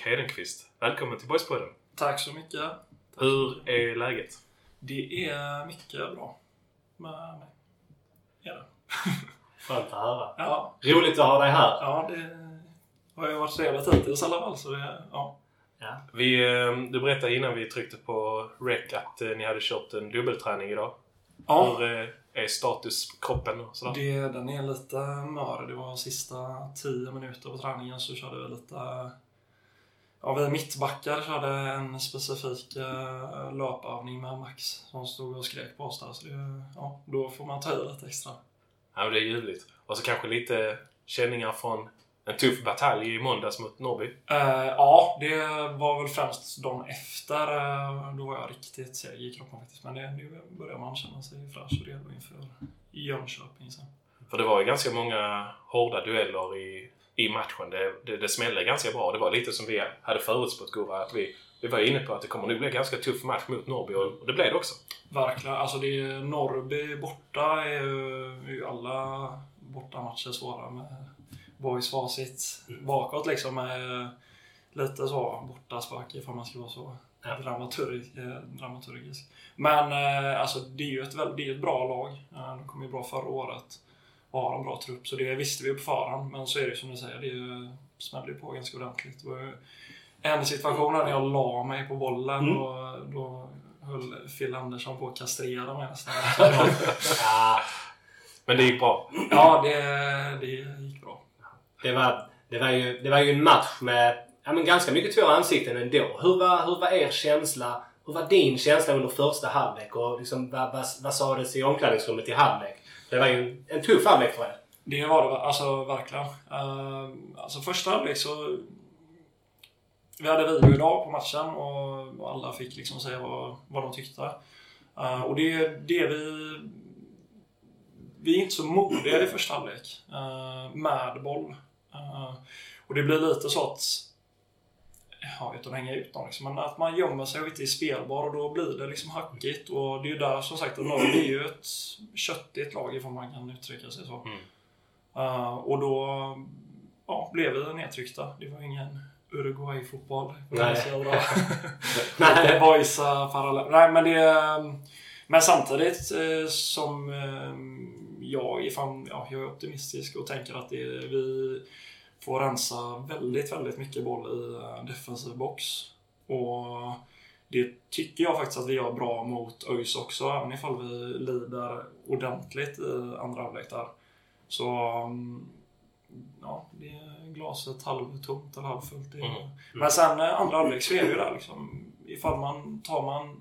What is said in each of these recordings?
Erik Hedenqvist. Välkommen till Boyspodden. Tack så mycket. Hur är läget? Det är mycket bra med mig. Ja, det. Skönt att höra. ja, Roligt att ha dig här. ja, det har ju varit trevligt hittills i alla fall. Så det, ja. Ja. Vi, eh, du berättade innan vi tryckte på rec att eh, ni hade kört en dubbelträning idag. Ja, Hur eh, är status kroppen och sådär? det, den är lite mör. Det var sista 10 minuter på träningen så körde vi lite... Ja, vi mittbackar körde en specifik uh, löpövning med Max som stod och skrek på oss där. Så det, ja, då får man ta i lite extra. Ja, men det är ljuvligt. Och så kanske lite känningar från en tuff batalj i måndags mot Norrby. Eh, ja, det var väl främst dagen efter. eh, då var jag riktigt seg i kroppen faktiskt. Men det, nu börjar man känna sig fräsch och redo inför Jönköping sen. För det var ju ganska många hårda dueller i, i matchen. Det, det, det smällde ganska bra. Det var lite som vi hade förutspått Gurra, att vi, vi var inne på att det kommer nog bli en ganska tuff match mot Norrby och, det blev det också. Verkligen. Alltså det är Norrby borta är ju, är alla bortamatcher svåra med boys facit bakåt liksom. Med lite så bortaspark ifall man ska vara så Ja. dramaturg, eh, dramaturgisk. Men eh, alltså det är ju ett, väl- det är ett bra lag. Eh, de kom ju bra förra året och har en bra trupp. Så det visste vi på förhand. Men så är det som du säger, det smällde på ganska ordentligt. Det var ju en situation när jag la mig på bollen Mm. och då höll Phil Andersson på att kastrera mig nästan. Ja, Men det gick bra. ja, det, det gick bra. det, var, det, var ju, det var ju en match med ja, men ganska mycket två ansikten ändå. Hur var, hur var er känsla? Hur var din känsla under första halvlek? Och liksom, vad, vad, vad sades i omklädningsrummet i halvlek? Det var ju en, tuff halvlek för er. Det var det alltså verkligen. Uh, alltså första halvlek så... Vi hade video idag på matchen och och alla fick liksom säga vad, vad de tyckte. Ehm, och det är det vi... Vi är inte så modiga i första halvlek ehm, med boll. Och det blir lite så att... Ja, utan att hänga ut någon liksom, men att man gömmer sig och inte är spelbar och då blir det liksom hackigt. Och det är ju där som sagt, Norge är ju ett köttigt lag ifall man kan uttrycka sig så. Mm. Uh, och då ja, blev vi nedtryckta. Det var ingen Uruguay-fotboll. Nej. Boysa parallell. Nej, men det... Men samtidigt eh, som eh, jag, fan, ja, jag är optimistisk och tänker att det, vi får rensa väldigt, väldigt mycket boll i eh, defensiv box. Och det tycker jag faktiskt att vi gör bra mot ÖIS också, även ifall vi lider ordentligt i andra halvlek där. Så mm, ja, det är glaset halvtomt eller halvfullt. Är... Mm. Men sen eh, andra halvlek så är det ju där liksom. Ifall man tar man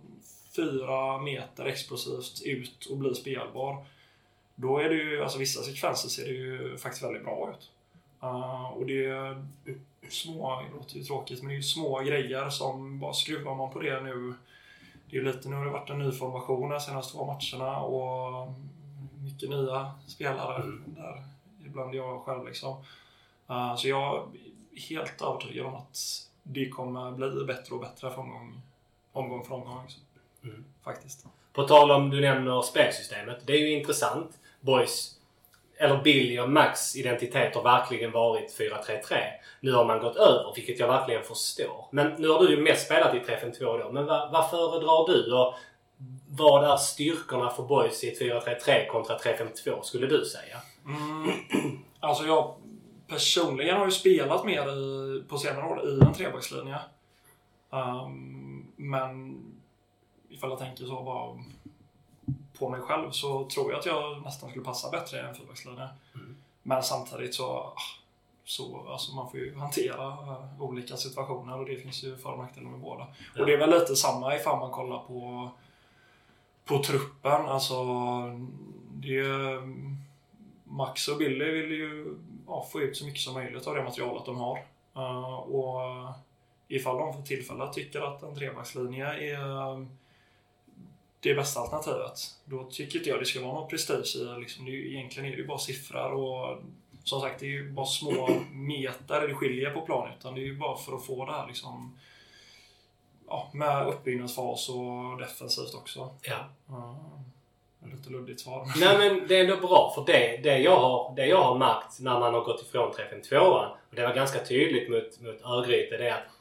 fyra meter explosivt ut och blir spelbar. Då är det ju, alltså vissa sekvenser ser det ju faktiskt väldigt bra ut. Uh, och det är små, det låter ju tråkigt, men det är ju små grejer som bara skruvar man på det nu. Det är ju lite, nu har det varit en ny formation de senaste två matcherna och mycket nya spelare där. Ibland jag själv liksom. Uh, så jag är helt övertygad om att det kommer bli bättre och bättre för omgång, omgång för omgång. Så. Mm. Faktiskt. På tal om du nämner spelsystemet. Det är ju intressant. Boys, eller Billy och Max identitet har verkligen varit 4-3-3. Nu har man gått över, vilket jag verkligen förstår. Men nu har du ju mest spelat i 3-5-2 då. Men vad, vad föredrar du? Och vad är styrkorna för Boys i 4-3-3 kontra 3-5-2 skulle du säga? Mm. Alltså jag personligen har ju spelat mer i, på senare år i en trebackslinje. Um, men ifall jag tänker så bara på mig själv så tror jag att jag nästan skulle passa bättre i en fyrbackslinje. Mm. Men samtidigt så, ah, så alltså man får ju hantera eh, olika situationer och det finns ju för och nackdelar med båda. Ja. Och det är väl lite samma ifall man kollar på, på truppen. Alltså, det är, Max och Billy vill ju ja, få ut så mycket som möjligt av det materialet de har. Eh, och ifall de för tillfället tycker att en trebackslinje är det bästa alternativet, då tycker inte jag det ska vara någon prestige i liksom, det är ju, Egentligen är det ju bara siffror och som sagt, det är ju bara små meter det skiljer på plan utan det är ju bara för att få det här liksom ja, med uppbyggnadsfas och defensivt också. Ja. Uh, lite luddigt svar. Nej men det är ändå bra för det, det, jag har, det jag har märkt när man har gått ifrån 352an och det var ganska tydligt mot, mot Örgryte det är att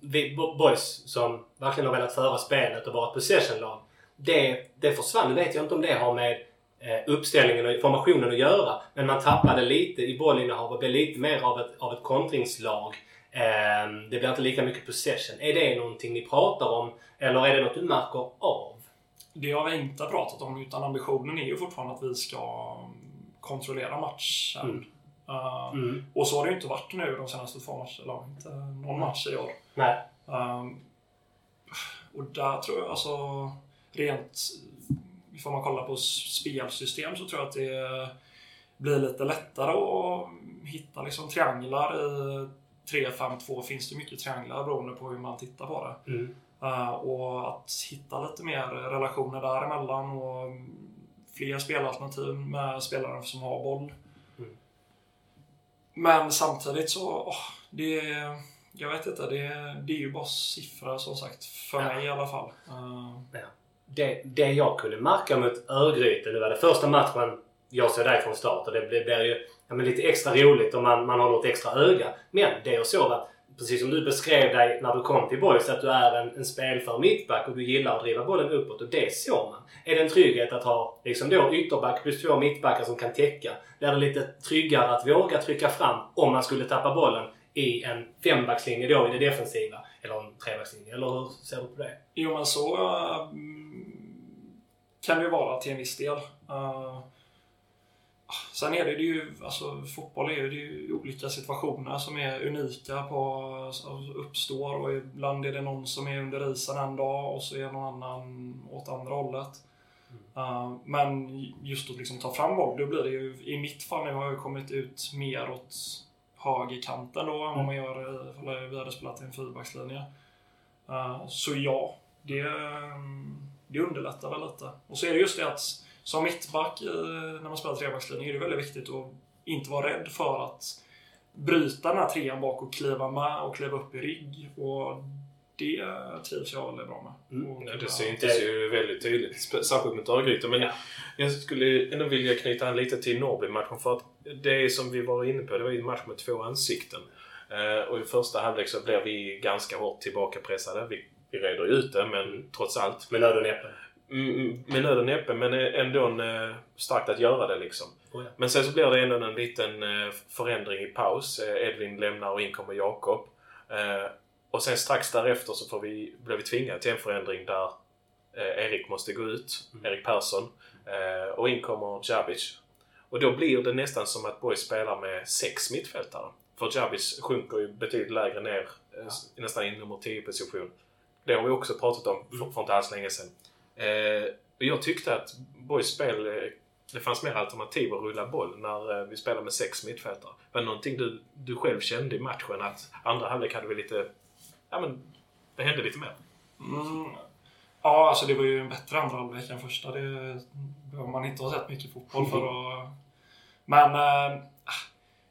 vi boys som verkligen har velat föra spelet och vara ett possession-lag. Det, det försvann. Nu vet jag inte om det har med eh, uppställningen och formationen att göra. Men man tappade lite i bollinnehav och blev lite mer av ett, av ett kontringslag. Eh, det blir inte lika mycket possession. Är det någonting ni pratar om? Eller är det något du märker av? Det har vi inte pratat om utan ambitionen är ju fortfarande att vi ska kontrollera matchen. Mm. Uh, mm. Och så har det ju inte varit nu de senaste två matcherna. Eller inte någon match i år. Nej. Um, och där tror jag alltså rent Får man kolla på spelsystem så tror jag att det blir lite lättare att hitta liksom trianglar i 3-5-2 finns det mycket trianglar beroende på hur man tittar på det. Mm. Uh, och att hitta lite mer relationer däremellan och fler spelalternativ med spelare som har boll. Men samtidigt så, oh, det jag vet inte, det, det är ju bara siffror som sagt. För ja. mig i alla fall. Uh. Ja. Det, det jag kunde märka mot Örgryte, det var det första matchen jag såg dig från start och det blir ju ja, men lite extra roligt om man, man har något extra öga. Men det jag såg var precis som du beskrev dig när du kom till Boys, att du är en, en spelför mittback och du gillar att driva bollen uppåt och det såg man. Är det en trygghet att ha liksom då ytterback plus två mittbackar som kan täcka? Blir det lite tryggare att våga trycka fram om man skulle tappa bollen i en fembackslinje då i det defensiva? Eller en trebackslinje? Eller hur ser du på det? Jo men så uh, kan det ju vara till en viss del. Uh, Sen är det, det ju, alltså fotboll är ju, det är ju olika situationer som är unika på, alltså uppstår och ibland är det någon som är under isen en dag och så är någon annan åt andra hållet. Mm. Uh, men just att liksom ta fram boll, då blir det ju, i mitt fall nu har jag kommit ut mer åt högerkanten då än vad man gör ifall vi hade spelat i en fyrbackslinje. Uh, så ja, det, det underlättar väl lite. Och så är det just det att som mittback när man spelar trebackslinje är det väldigt viktigt att inte vara rädd för att bryta den här trean bak och kliva med och kliva upp i rygg. Och det trivs jag väldigt bra med. Mm. Ja, det syntes ju väldigt tydligt, särskilt mot Örgryte. Men ja. jag skulle ändå vilja knyta an lite till Norrby-matchen. För att det som vi var inne på, det var ju en match med två ansikten. Uh, och i första halvlek så blev vi ganska hårt tillbakapressade. Vi, vi reder ju ut det, men mm. trots allt. Med nöd näppe. Mm, med nöd och näppe, men ändå en, eh, starkt att göra det liksom. Oh ja. Men sen så blir det ändå en liten eh, förändring i paus. Eh, Edvin lämnar och in kommer Jakob. Och sen strax därefter så får vi, blir vi tvingade till en förändring där Erik måste gå ut. Mm. Erik Persson. Och in kommer Djabic. Och då blir det nästan som att Boys spelar med sex mittfältare. För Djabic sjunker ju betydligt lägre ner. Ja. Nästan i nummer 10 position. Det har vi också pratat om för, för inte alls länge sedan. Eh, jag tyckte att Boys spel, eh, det fanns mer alternativ att rulla boll när eh, vi spelade med sex mittfältare. Var det någonting du, du själv kände i matchen att andra halvlek hade vi lite... Ja men, det hände lite mer? Mm. Ja, alltså det var ju en bättre andra halvlek än första. Det behöver man inte ha sett mycket fotboll för att... Men... Äh,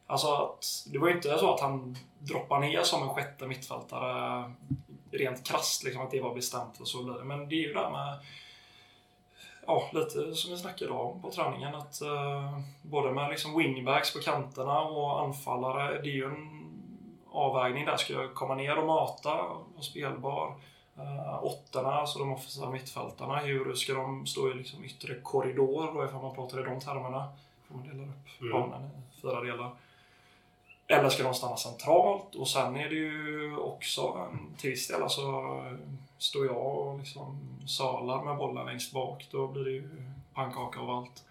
alltså att, det var ju inte så att han droppade ner som en sjätte mittfältare rent krasst, liksom, att det var bestämt och så vidare. Men det är ju det här med ja, lite som vi snackade om på träningen. Att uh, både med liksom wingbacks på kanterna och anfallare, det är ju en avvägning där. Ska jag komma ner och mata och spelbar? Uh, åttorna, alltså de offensiva mittfältarna, hur ska de stå i liksom yttre korridor då ifall man pratar i de termerna? Får man dela upp mm. banan i fyra delar. Eller ska de stanna centralt? Och sen är det ju också till viss del alltså står jag och liksom salar med bollen längst bak, då blir det ju pannkaka av allt.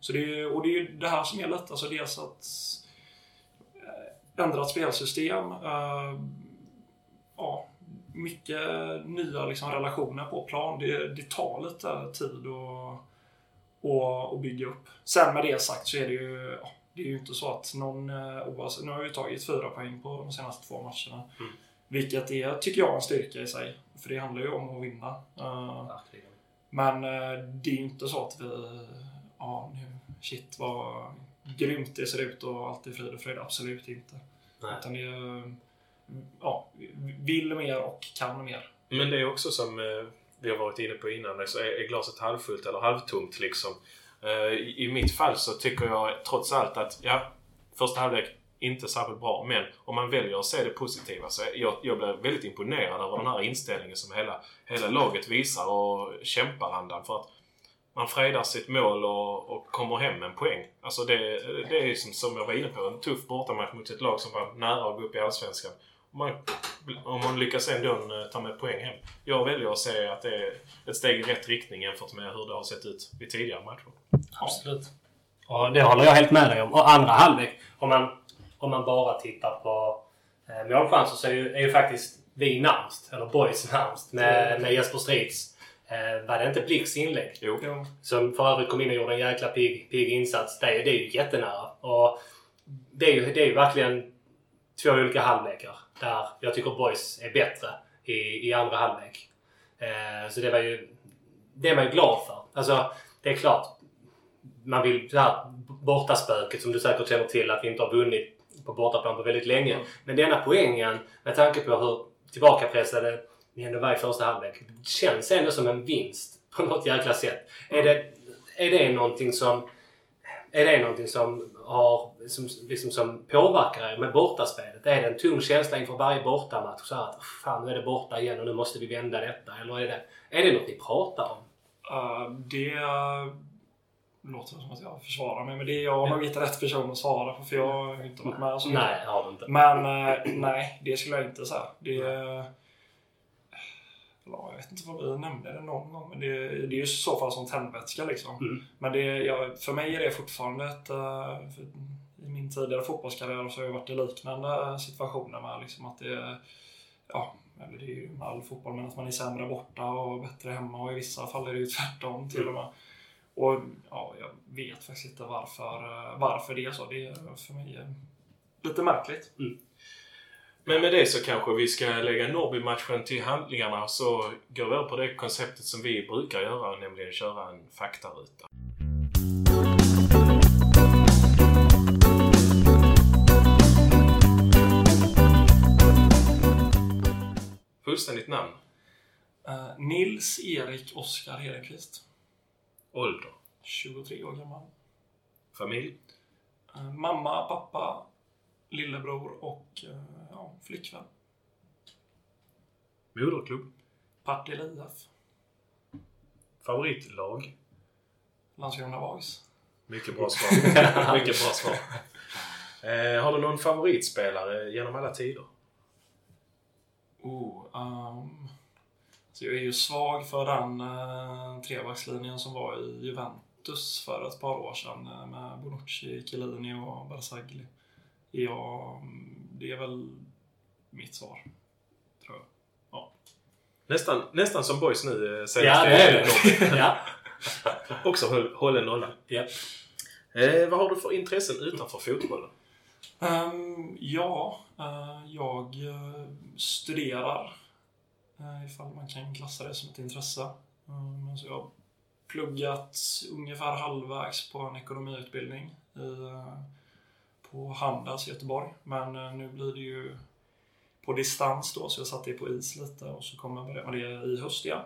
Så det är, och det är ju det här som är lätt, alltså dels att eh, ändra ett spelsystem. Äh, ja, mycket nya liksom, relationer på plan. Det, det tar lite tid att, och, och, och bygga upp. Sen med det sagt så är det ju ja, det är ju inte så att någon, eh, oavsett, nu har vi tagit fyra poäng på de senaste två matcherna. Mm. Vilket är, tycker jag, en styrka i sig. För det handlar ju om att vinna. Uh, men uh, det är ju inte så att vi, ja nu, shit vad grymt det ser ut och allt är frid och fröjd. Absolut inte. Nej. Utan det är, ja, vill mer och kan mer. Men det är också som eh, vi har varit inne på innan, så är glaset halvfullt eller halvtomt liksom. Eh, I mitt fall så tycker jag trots allt att, ja, första halvlek inte särskilt bra. Men om man väljer att se det positiva så jag, jag blir väldigt imponerad över den här inställningen som hela, hela laget visar och kämparandan. För att man fredar sitt mål och, och kommer hem med en poäng. Alltså det, det är som, som jag var inne på, en tuff bortamatch mot ett lag som var nära att gå upp i Allsvenskan. Om man, om man lyckas ändå eh, ta med poäng hem. Jag väljer att se att det är ett steg i rätt riktning jämfört med hur det har sett ut i tidigare matcher. Absolut. Och det håller jag helt med dig om. Och andra halvlek, om man, om man bara tittar på eh, målchanser så är ju, är ju faktiskt vi närmst, eller Boys närmst, med, med Jesper Strids. Eh, var det inte Blicks inlägg? Jo. jo. Som för övrigt kom in och gjorde en jäkla pigg, pigg insats. Det, det är ju jättenära. Och det är ju, det är ju verkligen två olika halvlekar. Där jag tycker Boys är bättre i, i andra halvlek. Eh, så det var ju... Det är man ju glad för. Alltså, det är klart. Man vill... Det här bortaspöket som du säkert känner till att vi inte har vunnit på bortaplan på väldigt länge. Mm. Men denna poängen med tanke på hur tillbakapressade vi ändå var i första halvlek. Känns ändå som en vinst på något jäkla sätt. Är det, är det någonting som... Är det någonting som har, som, liksom, som påverkar er med bortaspelet? Är det en tung känsla inför varje bortamatch? Så att fan nu är det borta igen och nu måste vi vända detta. Eller är det, är det något ni pratar om? Uh, det låter som att jag försvarar mig, men det är jag nog inte rätt person att svara på för jag har inte varit med så Nej, har du inte. Men uh, nej, det skulle jag inte säga. Det, uh, jag vet inte vad vi nämnde det någon gång, men det, det är ju i så fall som tändvätska liksom. Mm. Men det, ja, för mig är det fortfarande ett... Uh, I min tidigare fotbollskarriär så har jag varit i liknande situationer med liksom att det... Ja, eller det är ju med all fotboll, men att man är sämre borta och bättre hemma och i vissa fall är det ju tvärtom till och med. Och ja, jag vet faktiskt inte varför, varför det är så. Det är för mig lite märkligt. Mm. Men med det så kanske vi ska lägga Norrby-matchen till handlingarna så går vi över på det konceptet som vi brukar göra, nämligen köra en faktaruta. Fullständigt namn? Uh, Nils Erik Oskar Hedenqvist. Ålder? 23 år gammal. Familj? Uh, mamma, pappa, lillebror och uh, ja, flickvän. Moderklubb? Partille IF. Favoritlag? Landskrona Boys. Mycket bra svar. Mycket bra svar. Eh, har du någon favoritspelare genom alla tider? Oh, um, så jag är ju svag för den uh, trebackslinjen som var i Juventus för ett par år sedan uh, med Bonucci, Chiellini och Barzagli. Ja, det är väl mitt svar. Tror jag. Ja. Nästan, nästan som boys nu eh, säger Ja, det är det. ja. Också hållen nolla. Yep. Eh, vad har du för intressen utanför fotbollen? Um, ja, uh, jag uh, studerar. Uh, ifall man kan klassa det som ett intresse. Um, så jag har pluggat ungefär halvvägs på en ekonomiutbildning i, på Handels i Göteborg. Men eh, nu blir det ju på distans då, så jag satte det på is lite och så kommer jag börja med det i höst igen.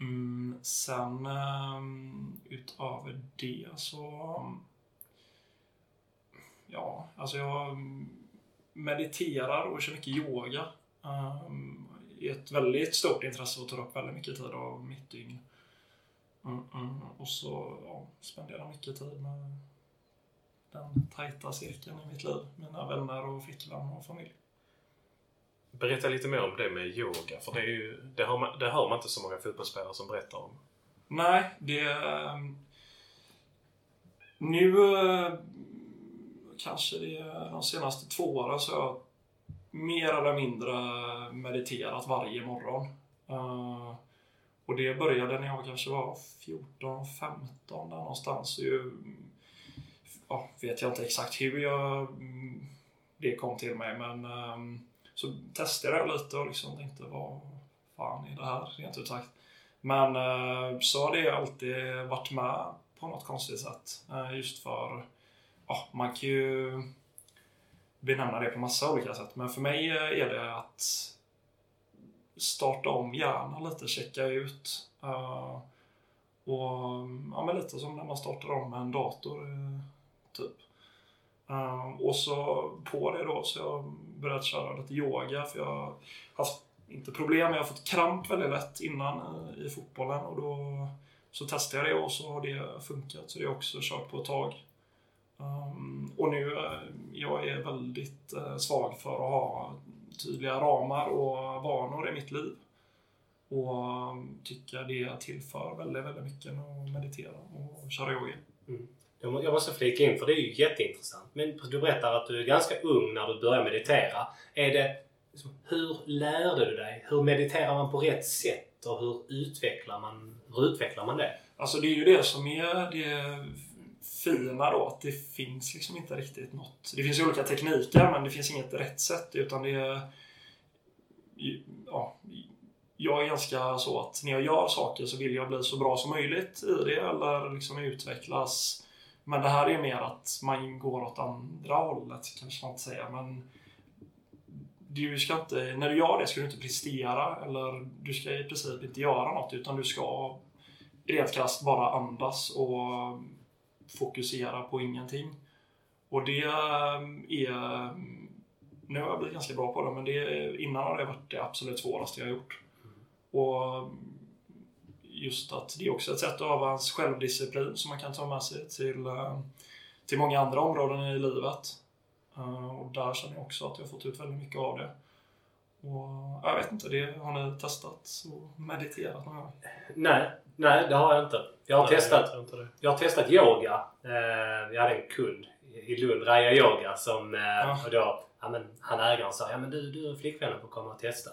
Mm, sen eh, um, utöver det så... Ja, alltså jag mediterar och kör mycket yoga. Um, är ett väldigt stort intresse och tar upp väldigt mycket tid av mitt dygn. Mm, mm. Och så ja, spenderar mycket tid med den tajta cirkeln i mitt liv. Mina vänner och flickvän och familj. Berätta lite mer om det med yoga, för det, är ju, det, hör man, det hör man inte så många fotbollsspelare som berättar om. Nej, det... Ehm, nu eh, kanske det är de senaste två åren så har jag mer eller mindre mediterat varje morgon. Uh, och det började när jag kanske var 14, 15 där någonstans. Ja, vet jag inte exakt hur jag, mm, det kom till mig men ehm, så testade jag lite och liksom tänkte vad fan är det här rent ut sagt. Men eh, så har det alltid varit med på något konstigt sätt. Eh, just för, ja, man kan ju benämna det på massa olika sätt. Men för mig eh, är det att starta om hjärnan lite, checka ut. Och mm, ja, men lite som när man startar om en dator, typ. Uh, och så på det då så jag börjat köra lite yoga för jag har haft, inte problem, jag har fått kramp väldigt lätt innan eh, i fotbollen och då så testade jag det och så har det funkat. Så det har jag också kört på ett tag. Um, och nu, eh, jag är väldigt uh, svag för att ha tydliga ramar och vanor i mitt liv. Och um, tycker det tillför väldigt, väldigt mycket att meditera och köra yoga. Mm. Jag måste flika in, för det är ju jätteintressant. Men du berättar att du är ganska ung när du börjar meditera. Är det, liksom, hur lärde du dig? Hur mediterar man på rätt sätt? Och hur utvecklar man, hur utvecklar man det? Alltså det är ju det som är det fina då, att det finns liksom inte riktigt något. Det finns ju olika tekniker, men det finns inget rätt sätt, utan det är... Ja, jag är ganska så att när jag gör saker så vill jag bli så bra som möjligt i det, eller liksom utvecklas. Men det här är mer att man går åt andra hållet, kanske man inte säga, men du ska inte, när du gör det ska du inte prestera eller du ska i princip inte göra något utan du ska rent krasst bara andas och fokusera på ingenting. Och det eh, är... Nu har jag blivit ganska bra på det, men det, innan har det varit det absolut svåraste jag har gjort. Och just att det är också ett sätt att öva ens självdisciplin som man kan ta med sig till, till många andra områden i livet. Och där känner jag också att jag har fått ut väldigt mycket av det. Och jag vet inte, det, har ni testat och mediterat någon gång? Nej, nej det har jag inte. Jag har, nej, testat, jag, jag har testat yoga. Eh, jag hade en kund i Lund, Raja Yoga, som eh, ja. och då, ja, men, han ägaren sa ja men du, du och flickvännen får komma och testa.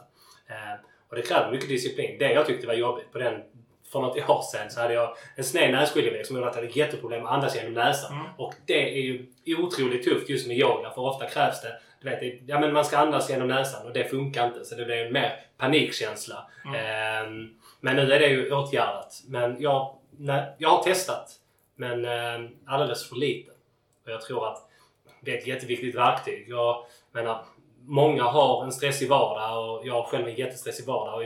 Eh, och det kräver mycket disciplin. Det jag tyckte var jobbigt på den för något år sedan så hade jag en sned nässkiljevägg som gjorde att jag hade jätteproblem att andas genom näsan. Mm. Och det är ju otroligt tufft just med yoga för ofta krävs det du vet, ja, men man ska andas genom näsan och det funkar inte. Så det blir en mer panikkänsla. Mm. Eh, men nu är det ju åtgärdat. Men jag, nej, jag har testat. Men eh, alldeles för lite. Och jag tror att det är ett jätteviktigt verktyg. Jag menar, många har en stressig vardag och jag har själv en jättestressig vardag. Och,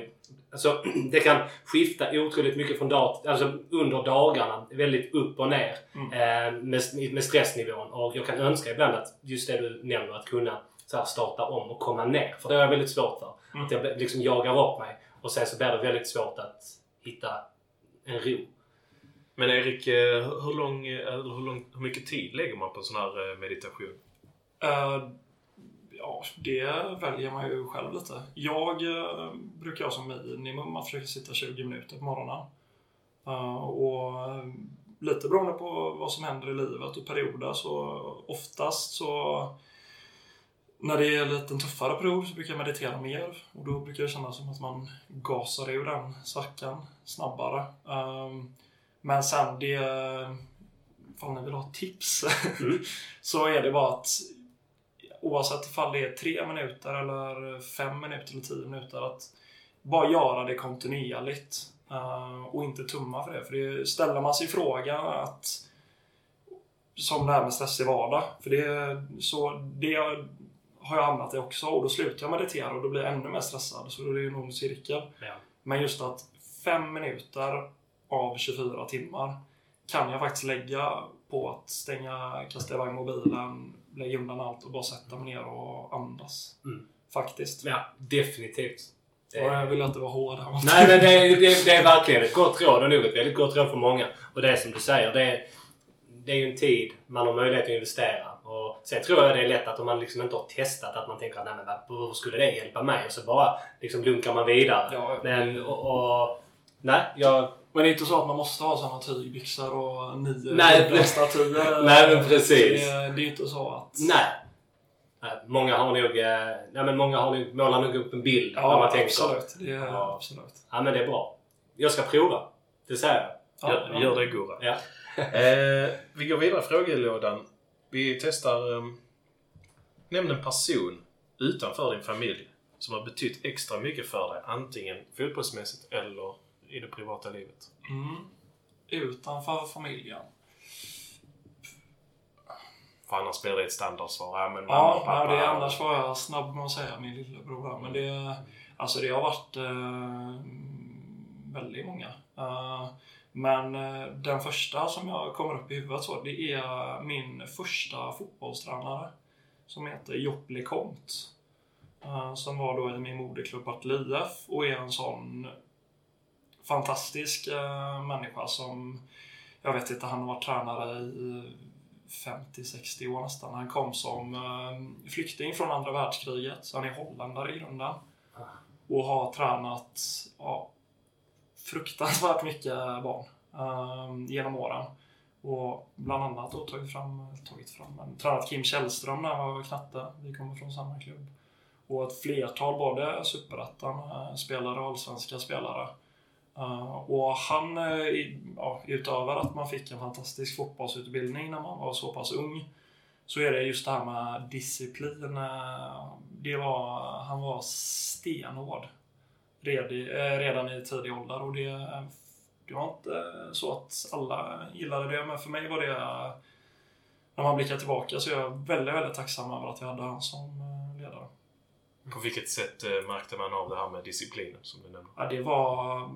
alltså, det kan skifta otroligt mycket från dag, alltså under dagarna. Väldigt upp och ner mm. eh, med, med stressnivån. Och jag kan önska ibland att just det du nämner, att kunna så här, starta om och komma ner. För det har jag väldigt svårt för. Mm. Att jag liksom jagar upp mig och sen så blir det väldigt svårt att hitta en ro. Men Erik, eh, hur, lång, hur, lång, hur mycket tid lägger man på en sån här eh, meditation? Uh, ja, det väljer man ju själv lite. Jag uh, brukar ha som minimum att försöka sitta 20 minuter på morgonen. Uh, och lite beroende på vad som händer i livet och perioder så oftast så när det är en lite tuffare period så brukar jag meditera mer och då brukar det kännas som att man gasar ur den svackan snabbare. Um, men sen det... Ifall ni vill ha tips mm. så är det bara att oavsett ifall det är tre minuter eller fem minuter eller tio minuter att bara göra det kontinuerligt uh, och inte tumma för det. För det ställer man sig frågan att som det här med stressig vardag. För det, så, det har jag hamnat i också och då slutar jag meditera och då blir jag ännu mer stressad. Så då är det ju en ond cirkel. Ja. Men just att fem minuter av 24 timmar kan jag faktiskt lägga på att stänga, kasta iväg mobilen, lägga undan allt och bara sätta mig ner och andas. Mm. Faktiskt. Ja, definitivt. Det... Och jag vill inte vara hård här. Nej, men det är, det, det är verkligen ett gott råd och nog ett väldigt gott råd för många. Och det är som du säger, det är, det är ju en tid man har möjlighet att investera. Och sen tror jag det är lätt att om man liksom inte har testat att man tänker att nej men hur skulle det hjälpa mig? Och så bara liksom lunkar man vidare. Ja, men och, och, Nej, jag... Men det är inte så att man måste ha sådana tygbyxor och nio nej, statyer. nej, men precis. Det, det är inte så att... Nej. Många har nog, eh, nej, men många har nog, målar nog upp en bild ja, när man tänker absolut. Det är, ja. absolut. Ja, men det är bra. Jag ska prova. Det säger jag. Ja, gör, gör det Gurra. Ja. eh, vi går vidare i frågelådan. Vi testar... Um, nämn en person utanför din familj som har betytt extra mycket för dig. Antingen fotbollsmässigt eller i det privata livet. Mm. Utanför familjen. För annars blir det ett standardsvar. Ja, men ja, pappa, det annars var jag snabb med att säga min lillebror Men det, Alltså det har varit uh, väldigt många. Uh, men uh, den första som jag kommer upp i huvudet så, det är min första fotbollstränare. Som heter Jopp LeCompte. Som var då i min moderklubb Partille IF och är en sån fantastisk människa som jag vet inte, han har varit tränare i 50-60 år nästan. Han kom som eh, flykting från andra världskriget, så han är holländare i grunden. Och har tränat ja, fruktansvärt mycket barn um, genom åren. Och bland annat då tagit fram, tagit fram en, tränat Kim Källström när han var knatte. Vi kommer från samma klubb. Och ett flertal både superettan-spelare och allsvenska spelare. Uh, och han, uh, ja, utöver att man fick en fantastisk fotbollsutbildning när man var så pass ung, så är det just det här med disciplin. Uh, det var, han var stenhård redan i tidig ålder och det, det var inte så att alla gillade det, men för mig var det, när man blickar tillbaka, så är jag väldigt, väldigt tacksam över att vi hade han som ledare. På vilket sätt märkte man av det här med disciplinen som du nämnde? Ja, det var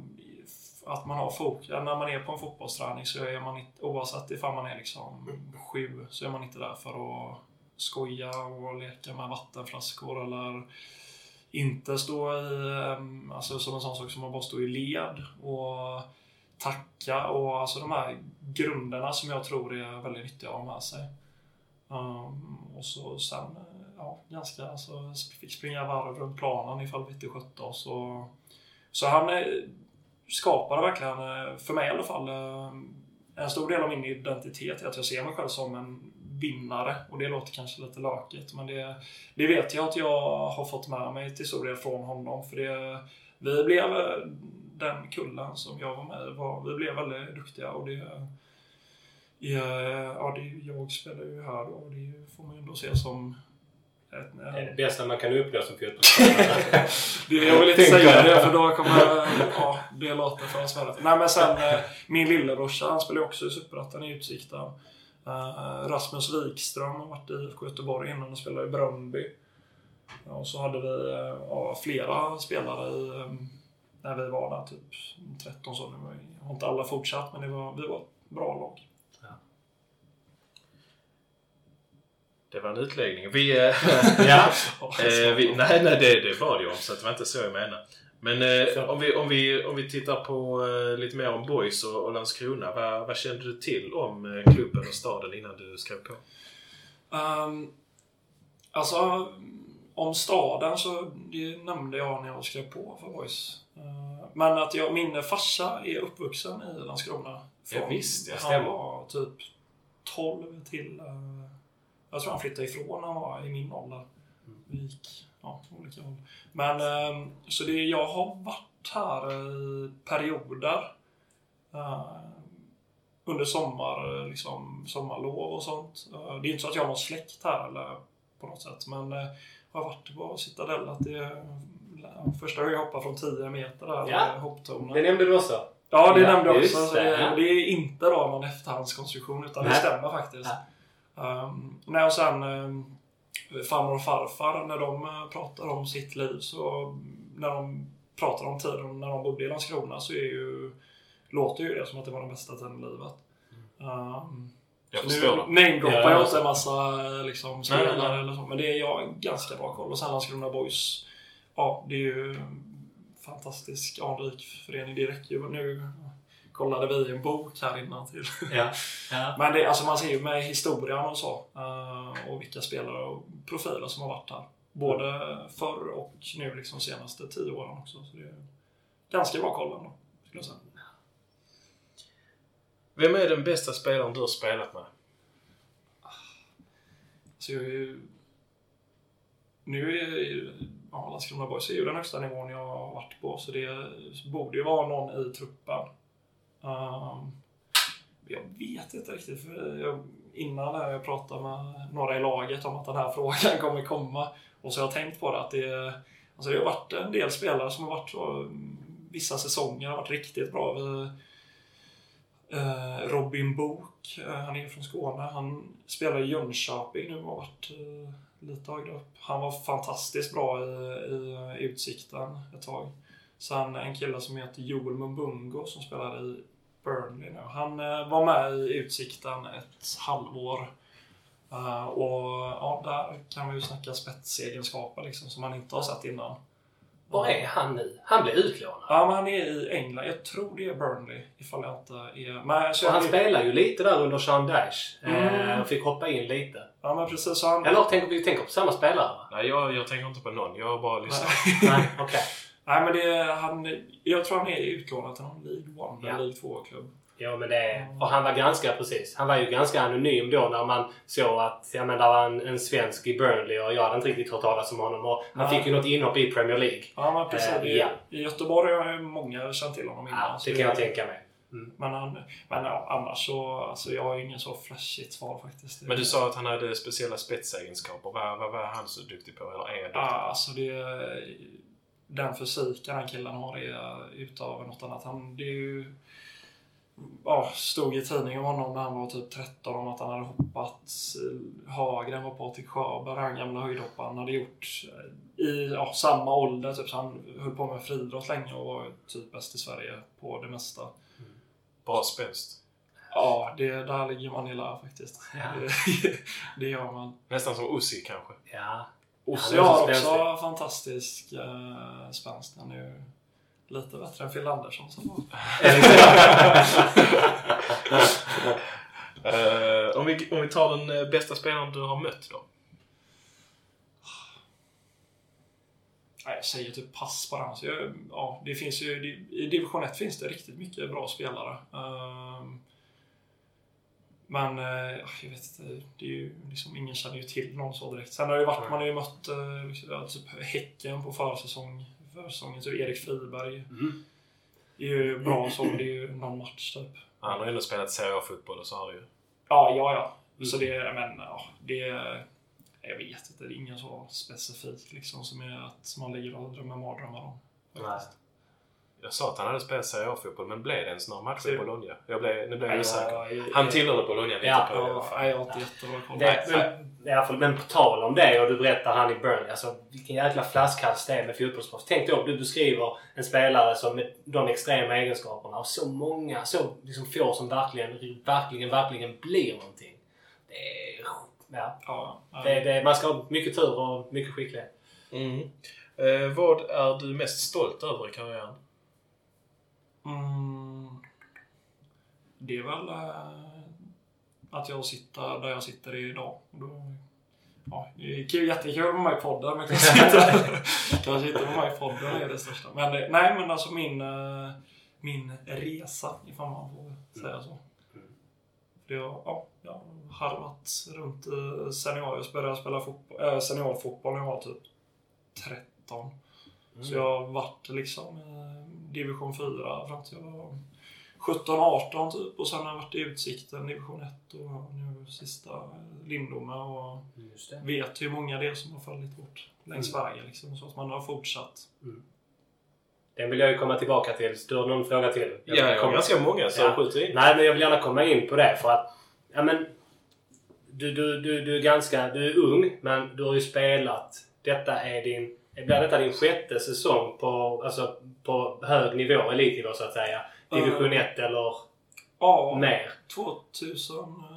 att man har fokus. När man är på en fotbollsträning så är man inte, oavsett ifall man är liksom sju, så är man inte där för att skoja och leka med vattenflaskor eller inte stå i, ehm, alltså som en sån sak som att bara stå i led och tacka och alltså de här grunderna som jag tror är väldigt nyttiga att ha med sig. Um, och så sen, ja, ganska, alltså, fick springa varv runt planen ifall vi inte skötte oss. Och, så han skapade verkligen, eh, för mig i alla fall, eh, en stor del av min identitet är att jag ser mig själv som en vinnare. Och det låter kanske lite lökigt, men det, det vet jag att jag har fått med mig till stor del från honom. För det, vi blev, eh, den kullen som jag var med var, vi blev väldigt duktiga och det Ja, det, jag spelar ju här då och det får man ju ändå se som det är det bästa man kan uppnå som fotbollsspelare. jag vill inte säga det för då kommer ja, det låta för svärligt. Nej men sen eh, min lillebrorsa, han spelar också i Superettan i Utsikten. Uh, Rasmus Wikström har varit i IFK Göteborg innan och spelade i Bröndby. Och så hade vi uh, flera spelare i, um, när vi var där, typ 13 så. Nu har inte alla fortsatt men det var, vi var ett bra lag. Det var en utläggning. Vi... Eh, ja. eh, vi nej, nej, det, det var det ju så det var inte så jag menade. Men eh, om, vi, om, vi, om vi tittar på eh, lite mer om Boys och, och Landskrona. Vad, vad kände du till om eh, klubben och staden innan du skrev på? Um, alltså, om staden så det nämnde jag när jag skrev på för Boys. Uh, men att jag, min farsa är uppvuxen i Landskrona. Från, ja, visst, jag stämmer. Han var typ 12 till uh, jag tror han flyttade ifrån när han var i min ålder. Vi gick ja, olika håll. Men ehm, så det, jag har varit här i perioder. Eh, under sommar, liksom, sommarlov och sånt. Eh, det är inte så att jag har någon släkt här eller på något sätt. Men jag eh, har varit på Citadellet. Det första gången jag hoppade från 10 meter där. Ja. Hopptornet. Det nämnde du också. Ja, det ja, nämnde jag också. Det, det, är inte då någon efterhandskonstruktion utan Nej. det stämmer faktiskt. Ja. Um, när och sen um, farmor och farfar, när de uh, pratar om sitt liv så när de pratar om tiden när de bodde i Landskrona så är ju, låter ju det som att det var den bästa tiden i livet. Um, jag förstår nu namedroppar ja, jag inte en massa liksom, spelare eller så, men det är jag ganska bra koll. Och sen Landskrona Boys, ja det är ju fantastisk anrik förening. Det räcker ju nu kollade vi en bok här innan till. Ja. Ja. Men det, alltså man ser ju med historien och så. Uh, och vilka spelare och profiler som har varit här. Både förr och nu liksom senaste tio åren också. Så det är ganska bra koll ändå, skulle jag säga. Vem är den bästa spelaren du har spelat med? Så jag är ju, nu är ja, Landskrona Boys är ju den högsta nivån jag har varit på. Så det borde ju vara någon i truppen Um, jag vet inte riktigt. För jag, innan när jag pratade med några i laget om att den här frågan kommer komma. Och så har jag tänkt på det att det, alltså det har varit en del spelare som har varit så, vissa säsonger har varit riktigt bra. Eh, Robin Bok, eh, han är från Skåne. Han spelar i Jönköping nu och har varit eh, lite högre upp. Han var fantastiskt bra i, i Utsikten ett tag. Sen en kille som heter Joel Mumbungo som spelar i Burnley nu. Han eh, var med i Utsikten ett halvår. Uh, och ja, där kan vi ju snacka spetsegenskaper liksom, som man inte har sett innan. Var är han nu? Han blev utlånad? Ja, men han är i England. Jag tror det är Burnley. Ifall jag inte är... Men, så han spelar ju lite där under Sean Dash. Mm. Eh, fick hoppa in lite. Ja, men precis. Så han... Eller tänker vi tänker på samma spelare? Nej, jag, jag tänker inte på någon. Jag har bara lyssnat. Nej, okej. Okay. Nej, men det han, jag tror han är utlånad till någon League 1 ja. eller League 2-klubb. Ja, men det... Och han var ganska, precis. Han var ju ganska anonym då när man såg att ja, men, där var en, en svensk i Burnley och jag hade inte riktigt hört talas om honom. Och han fick ju något inhopp i Premier League. Ja, men precis. Uh, ja. I Göteborg har ju många känt till honom innan. Ja, det kan jag tänka mig. Mm. Men, han, men ja, annars så... Alltså, jag har ingen så flashigt svar faktiskt. Men du sa att han hade speciella spetsegenskaper. Vad, vad, vad är han så duktig på? Eller är duktig ja, Alltså det, den fysiken den killen har är utav något annat. Han, det är ju ja, stod i tidningen om honom när han var typ 13 om att han hade hoppat högre än vad Patrik Sjöberg, den gamla höjdhopparen, hade gjort eh, i ja, samma ålder. Typ, så han höll på med friidrott länge och var typ bäst i Sverige på det mesta. Mm. Bra spänst. Ja, det, där ligger man i lä faktiskt. Ja. Det, det gör man. Nästan som Ossi kanske? Ja. Ossi har också fantastisk uh, spänst. Han är lite bättre än Phil Andersson som var. uh, om, vi, om vi tar den eh, bästa spelaren du har mött då? jag säger typ pass på den. Så jag, ja, det finns ju, I division 1 finns det riktigt mycket bra spelare. Uh, men uh, jag vet inte, det är ju liksom, ingen känner ju till någon så direkt. Sen har det varit, man har ju mött uh, typ Häcken på försäsong försäsongen. Så Erik Friberg mm. är ju bra så, det är ju någon match typ. Han har ju ändå spelat Serie A-fotboll och så har ju. Ja, ja, ja. Mm. Så det, men ja, det... Jag vet inte, det är ingen så specifik liksom som är att man ligger och drömmer mardrömmar om. Nej. Jag sa att han hade spelat Serie A-fotboll, men blev det ens några matcher i Bologna? Jag blev, nu blev jag osäker. Han tillhörde Bologna lite ja, på ja, jag har inte jättebra koll. Men, men på tal om det och du berättar han i Burnley. Alltså vilken jäkla flaskhals det är med fotbollsproffs. Tänk då, du beskriver en spelare som med de extrema egenskaperna och så många, så liksom få som verkligen, verkligen, verkligen blir någonting. Det är... Ja. ja, ja. Det, det, man ska ha mycket tur och mycket skicklighet. Mm. Eh, vad är du mest stolt över i karriären? Mm, det är väl äh, att jag sitter där jag sitter idag. Då, ja, det är kul, jättekul att vara med i podden, men kanske inte, kanske inte vara med i podden är det största. Men eh, nej, men alltså min, äh, min resa, ifall man får säga så. Det, ja, jag har harvat runt senior. Jag började spela fotboll, äh, seniorfotboll när jag var typ 13. Mm. Så jag har varit liksom division 4 fram till jag var 17-18 typ. Och sen har jag varit i Utsikten, division 1 och nu sista Lindome. Och vet hur många det är som har fallit bort längs mm. vägen. Liksom, så att man har fortsatt. Mm. Den vill jag ju komma tillbaka till. Du har någon fråga till? Jag ja, jag har ganska många så ja. skjut in. Nej, men jag vill gärna komma in på det för att ja, men, du, du, du, du är ganska du är ung, men du har ju spelat. Detta är din blir detta din sjätte säsong på, alltså, på hög nivå, elitnivå så att säga? Division 1 uh, eller ja, mer? 2000,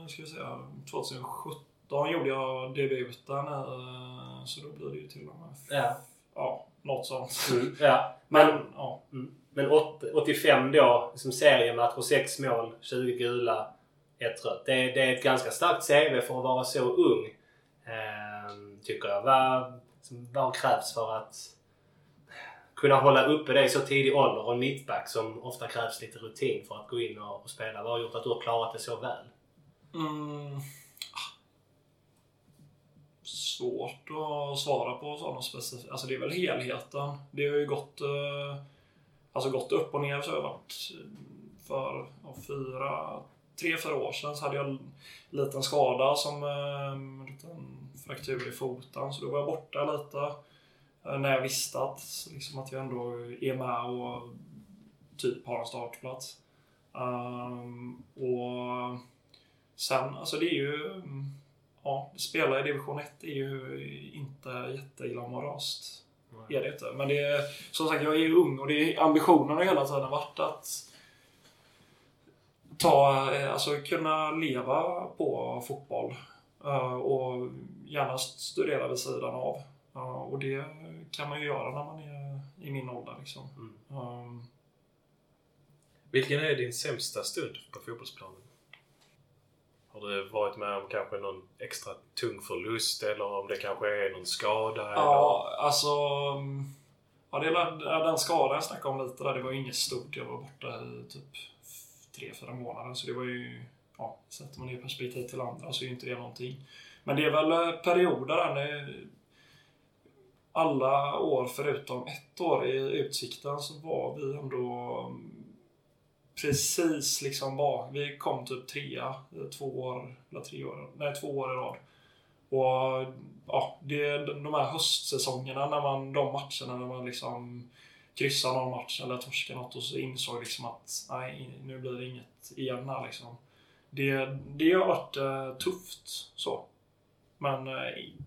ska vi säga, 2017 gjorde jag debuten. Eh, så då blir det ju till och med... Ja. Ja, något sånt. Mm, ja. Men, men, ja. Mm. men 85 då, liksom seriematcher, 6 mål, 20 gula, 1 rött. Det, det, är ett ganska starkt CV för att vara så ung. Eh, tycker jag. Vad, vad krävs för att kunna hålla uppe det i så tidig ålder och mittback som ofta krävs lite rutin för att gå in och, och spela. Vad har gjort att du har klarat det så väl? Mm. Svårt att svara på sådana specifika... Alltså det är väl helheten. Det har ju gått, eh, alltså gått upp och ner så har jag varit eh, för ja, fyra, tre, fyra år sedan så hade jag en liten skada som eh, en liten fraktur i foten så då var jag borta lite. Eh, när jag visste att, liksom, att jag ändå är med och typ har en startplats. Um, och sen, alltså det är ju... ja, spela i division 1 är ju inte jätteglamoröst. Är det inte. Men det är, som sagt, jag är ju ung och det är, ambitionen har hela tiden varit att ta, eh, alltså kunna leva på fotboll. Uh, och gärna studera vid sidan av. Uh, och det kan man ju göra när man är i min ålder. Liksom. Mm. Um, Vilken är din sämsta stund på fotbollsplanen? Har du varit med om kanske någon extra tung förlust eller om det kanske är någon skada? Ja, eller? alltså... Ja, det är den skadan jag snackade om lite där. Det var ju inget stort. Jag var borta i typ tre, fyra månader. Så det var ju... Ja, sätter man det i perspektiv till andra så är ju inte det någonting. Men det är väl eh, perioder där alla år förutom ett år i Utsikten så var vi ändå mm, precis liksom bak. Vi kom typ trea eh, två år, eller tre år, nej två år i rad. Och ja, det de här höstsäsongerna, när man, de matcherna när man liksom kryssar någon match eller torskar något och så insåg liksom att nej, nu blir det inget igen här liksom. Det, det har varit eh, tufft så. Men eh,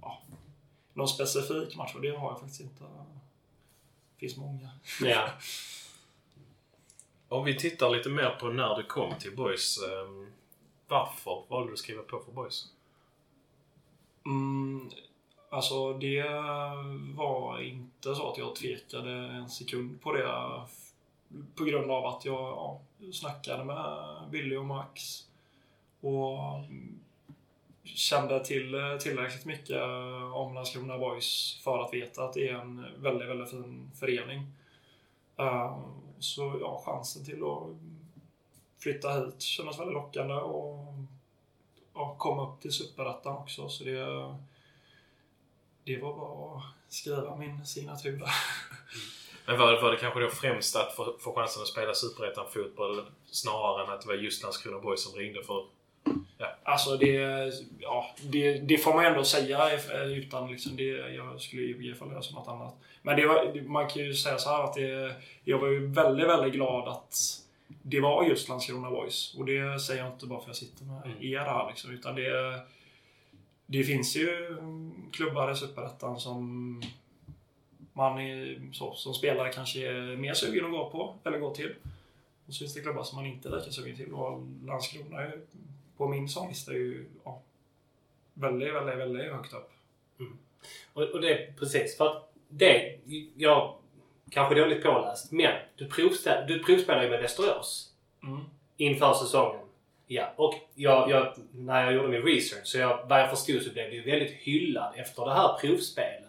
ja, någon specifik match, och det har jag faktiskt inte. Det finns många. Ja. Om vi tittar lite mer på när du kom till Boys. Um, varför valde du att skriva på för Boys? Mm, alltså det var inte så att jag tvekade en sekund på det. På grund av att jag ja, snackade med Billy och Max. Och kände till tillräckligt mycket om Landskrona Boys för att veta att det är en väldigt, väldigt fin förening. Eh, så ja, chansen till att flytta hit kändes väldigt lockande och och komma upp till Superettan också. Så det, det var bara att skriva min signatur där. Men var var det kanske då främst att få, få chansen att spela Superettan-fotboll snarare än att det var just Landskrona Boys som ringde för Ja. Alltså det, ja, det, det får man ändå säga utan liksom det, jag skulle ju ifall det som något annat. Men det var, man kan ju säga så här att det, jag var ju väldigt, väldigt glad att det var just Landskrona Boys. Och det säger jag inte bara för att jag sitter med mm. er här liksom, utan det, det finns ju klubbar i Superettan som man är, så, som spelare kanske är mer sugen att gå på, eller gå till. Och så finns det klubbar som man inte är lika sugen till. Och Landskrona är på min sånglista är ju ja, väldigt, väldigt, väldigt högt upp. Mm. Och, och, det är precis för att det, jag kanske dåligt påläst, men du, provspel, du provspelar ju med Västerås mm. inför säsongen. Ja, och jag, jag, när jag gjorde min research, så jag, vad jag förstod så blev du väldigt hyllad efter det här provspelet.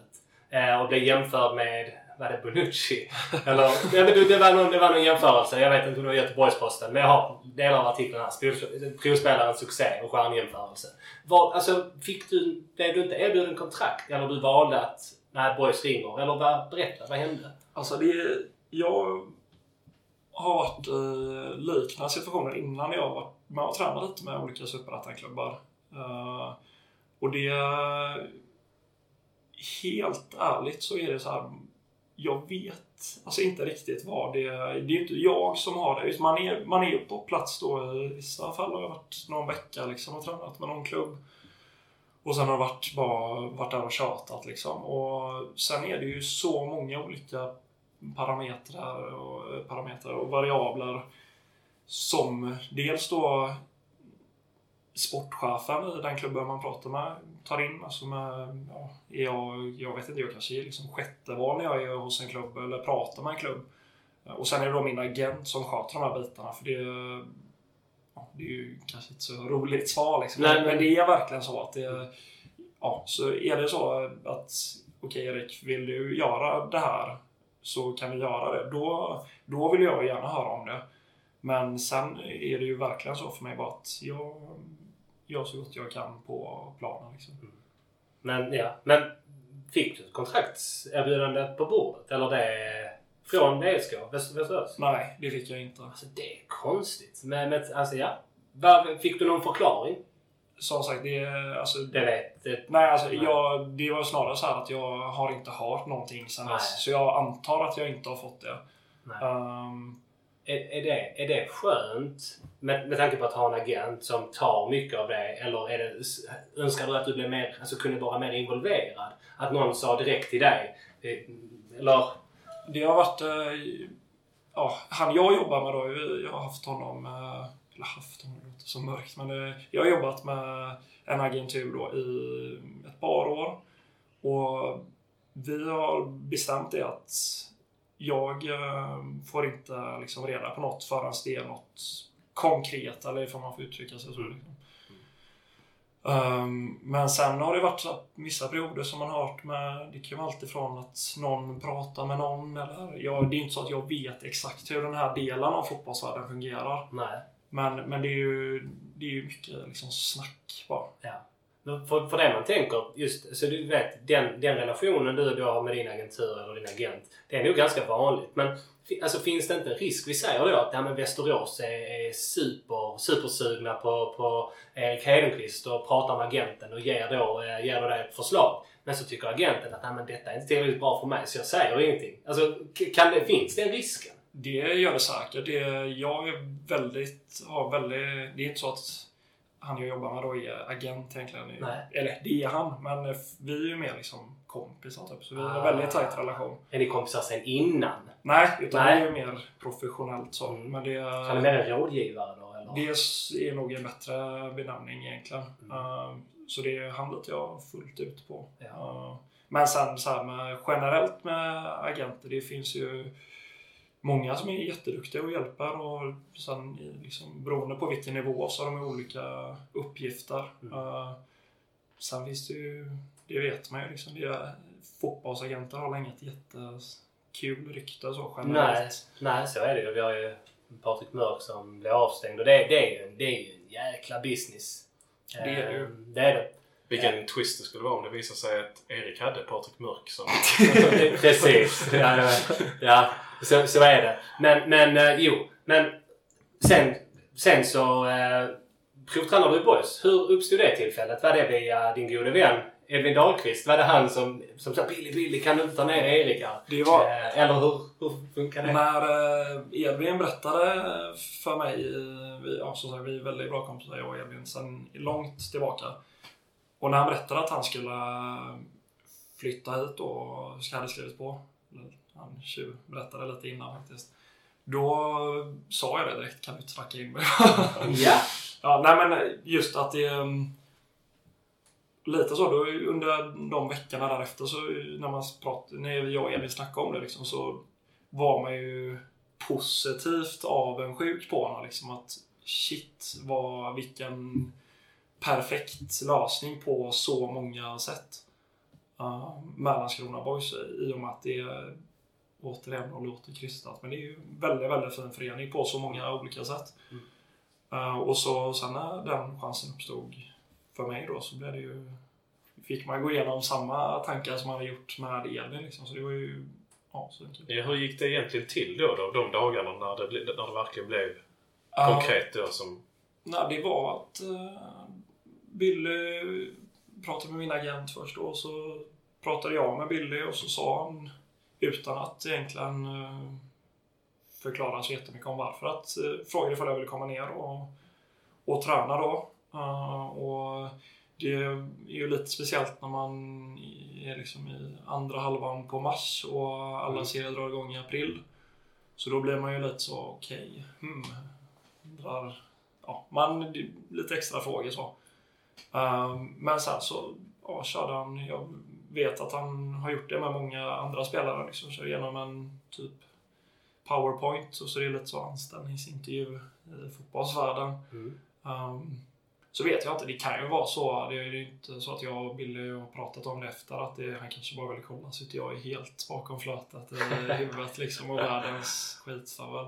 Eh, och blev jämförd med var det Bonucci? Eller, det, det, var någon, det var någon jämförelse. Jag vet inte om det var Göteborgs-Posten. Men jag har delar av artikeln här. Provspelarens succé och stjärnjämförelse. Var, alltså, fick du, blev du inte erbjuden kontrakt? Eller du valde att nej, Boys ringer? Eller vad, berätta, vad hände? Alltså det... Jag har varit i eh, liknande situationer innan jag varit med har tränat lite med olika superettan-klubbar. Uh, eh, och det... Helt ärligt så är det så här jag vet alltså inte riktigt vad det är. Det är inte jag som har det. Man är, man är på plats då. I vissa fall har jag varit någon vecka liksom och tränat med någon klubb. Och sen har jag varit, bara varit där och tjatat liksom. Och sen är det ju så många olika parametrar och, eh, parametrar och variabler som dels då sportchefen i den klubben man pratar med tar in. Alltså med, ja, jag, jag vet inte, jag kanske är liksom sjätte val när jag är hos en klubb eller pratar med en klubb. Och sen är det då min agent som sköter de här bitarna. För det, ja, det är ju kanske inte så roligt svar liksom. Nej, men det är verkligen så att det, ja, så är det så att okej okay, Erik, vill du göra det här så kan vi göra det. Då, då vill jag gärna höra om det. Men sen är det ju verkligen så för mig bara att jag gör så gott jag kan på planen. Liksom. Mm. Men, ja. Men fick du ett kontraktserbjudande på bordet? Eller det från ESK? Västerås? Nej, det fick jag inte. Alltså, det är konstigt. Men, men alltså, ja. Fick du någon förklaring? Som sagt, det... Alltså, det vet det, Nej, alltså, nej. Jag, det var snarare så att jag har inte hört någonting sen dess. Så jag antar att jag inte har fått det. Um, är, är, det, är det skönt med, med tanke på att ha en agent som tar mycket av det? Eller är det, önskar du att du blev mer, alltså, kunde vara mer involverad? Att någon sa direkt till dig? Eh, eller? Det har varit... Eh, ja, han jag jobbar med då, jag har haft honom... Eh, eller haft honom, det låter så mörkt. Men jag har jobbat med en agentur då i ett par år. Och vi har bestämt det att jag eh, får inte liksom reda på något förrän det är något konkret, eller ifall man får uttrycka sig så. Liksom. Um, men sen har det varit så vissa perioder som man har hört med, det kan ju vara alltifrån att någon pratar med någon eller, ja, det är inte så att jag vet exakt hur den här delen av fotbollsvärlden fungerar. Nej. Men, men det är ju, det är mycket liksom snack bara. Ja. För, för det man tänker, just så du vet, den, den relationen du då har med din agentur eller din agent, det är nog ganska vanligt. Men alltså, finns det inte en risk, vi säger då att ja, men Västerås är, är super, supersugna på, på Erik Hedenqvist och pratar med agenten och ger då, eh, ger då det ett förslag. Men så tycker agenten att men detta är inte tillräckligt bra för mig så jag säger ingenting. Alltså, kan det, finns den risken? Det gör det säkert. Det, jag är väldigt, har väldigt, det är inte så att han jag jobbar med då är agent egentligen. Nej. Eller det är han, men vi är ju mer liksom kompisar typ. Så vi har en väldigt ah. tajt relation. Är ni kompisar sen innan? Nej, utan Nej. det är mer professionellt så. Mm. Men det, han är mer en rådgivare då? Eller? Det är nog en bättre benämning egentligen. Mm. Uh, så det handlar jag fullt ut på. Ja. Uh, men sen så här med, generellt med agenter, det finns ju många som är jätteduktiga och hjälper och sen liksom, beroende på vilken nivå så har de olika uppgifter. Mm. Uh, sen finns det ju, det vet man ju liksom, det är, fotbollsagenter har länge ett jättekul rykte så generellt. Nej, nej, så är det ju. Vi har ju Patrik Mörk som blev avstängd och det, det, är ju, det är ju en jäkla business. Det är det ju. Eh, det är det. Vilken twist det skulle vara om det visar sig att Erik hade Patrik Mörk som... Precis. Ja, ja. Så, så är det. Men, men eh, jo. Men sen, sen så eh, provtränade du boys. Hur uppstod det tillfället? Var det via din gode vän Edvin Dahlqvist? Var det han som, som sa Billy, Billy kan du inte ta ner Erik här? Det var... Eh, eller hur, hur funkar det? När eh, Edvin berättade för mig, vi, ja, så vi är väldigt bra kompisar jag och Edvin sen långt tillbaka. Och när han berättade att han skulle flytta hit och hade skrivit på han berättade lite innan faktiskt. Då sa jag det direkt, kan du inte snacka in mig? ja. ja, nej men just att det... Um, lite så, då, under de veckorna därefter så när man pratade, när jag och Emil snackade om det liksom, så var man ju positivt avundsjuk på honom. Liksom, att shit, vad, vilken perfekt lösning på så många sätt. Uh, med Landskrona Boys i och med att det återigen och låter krystat. Men det är ju en väldigt, väldigt fin förening på så många olika sätt. Mm. Uh, och så sen när den chansen uppstod för mig då så blev det ju fick man gå igenom samma tankar som man hade gjort med Elin. Liksom. Så det var ju ja, så ja, Hur gick det egentligen till då, då de dagarna när det, när det verkligen blev uh, konkret? Då, som... Nej, det var att uh, Billy pratade med min agent först då, och så pratade jag med Billy och så sa han utan att egentligen eh, förklara så jättemycket om varför. Att eh, frågade ifall jag ville komma ner och, och träna då. Uh, och det är ju lite speciellt när man är liksom i andra halvan på mars och alla mm. serier drar igång i april. Så då blir man ju lite så, okej, okay, hmm, undrar, ja, man, lite extra frågor så. Men sen så ja, körde han, jag vet att han har gjort det med många andra spelare. Liksom, kör igenom en typ powerpoint och så är det lite så anställningsintervju i fotbollsvärlden. Mm. Um, så vet jag inte, det kan ju vara så. Det är ju inte så att jag och Billy har pratat om det efter. Att det, han kanske bara vill kolla så att jag är helt bakom flötet i huvudet liksom och världens skitstövel.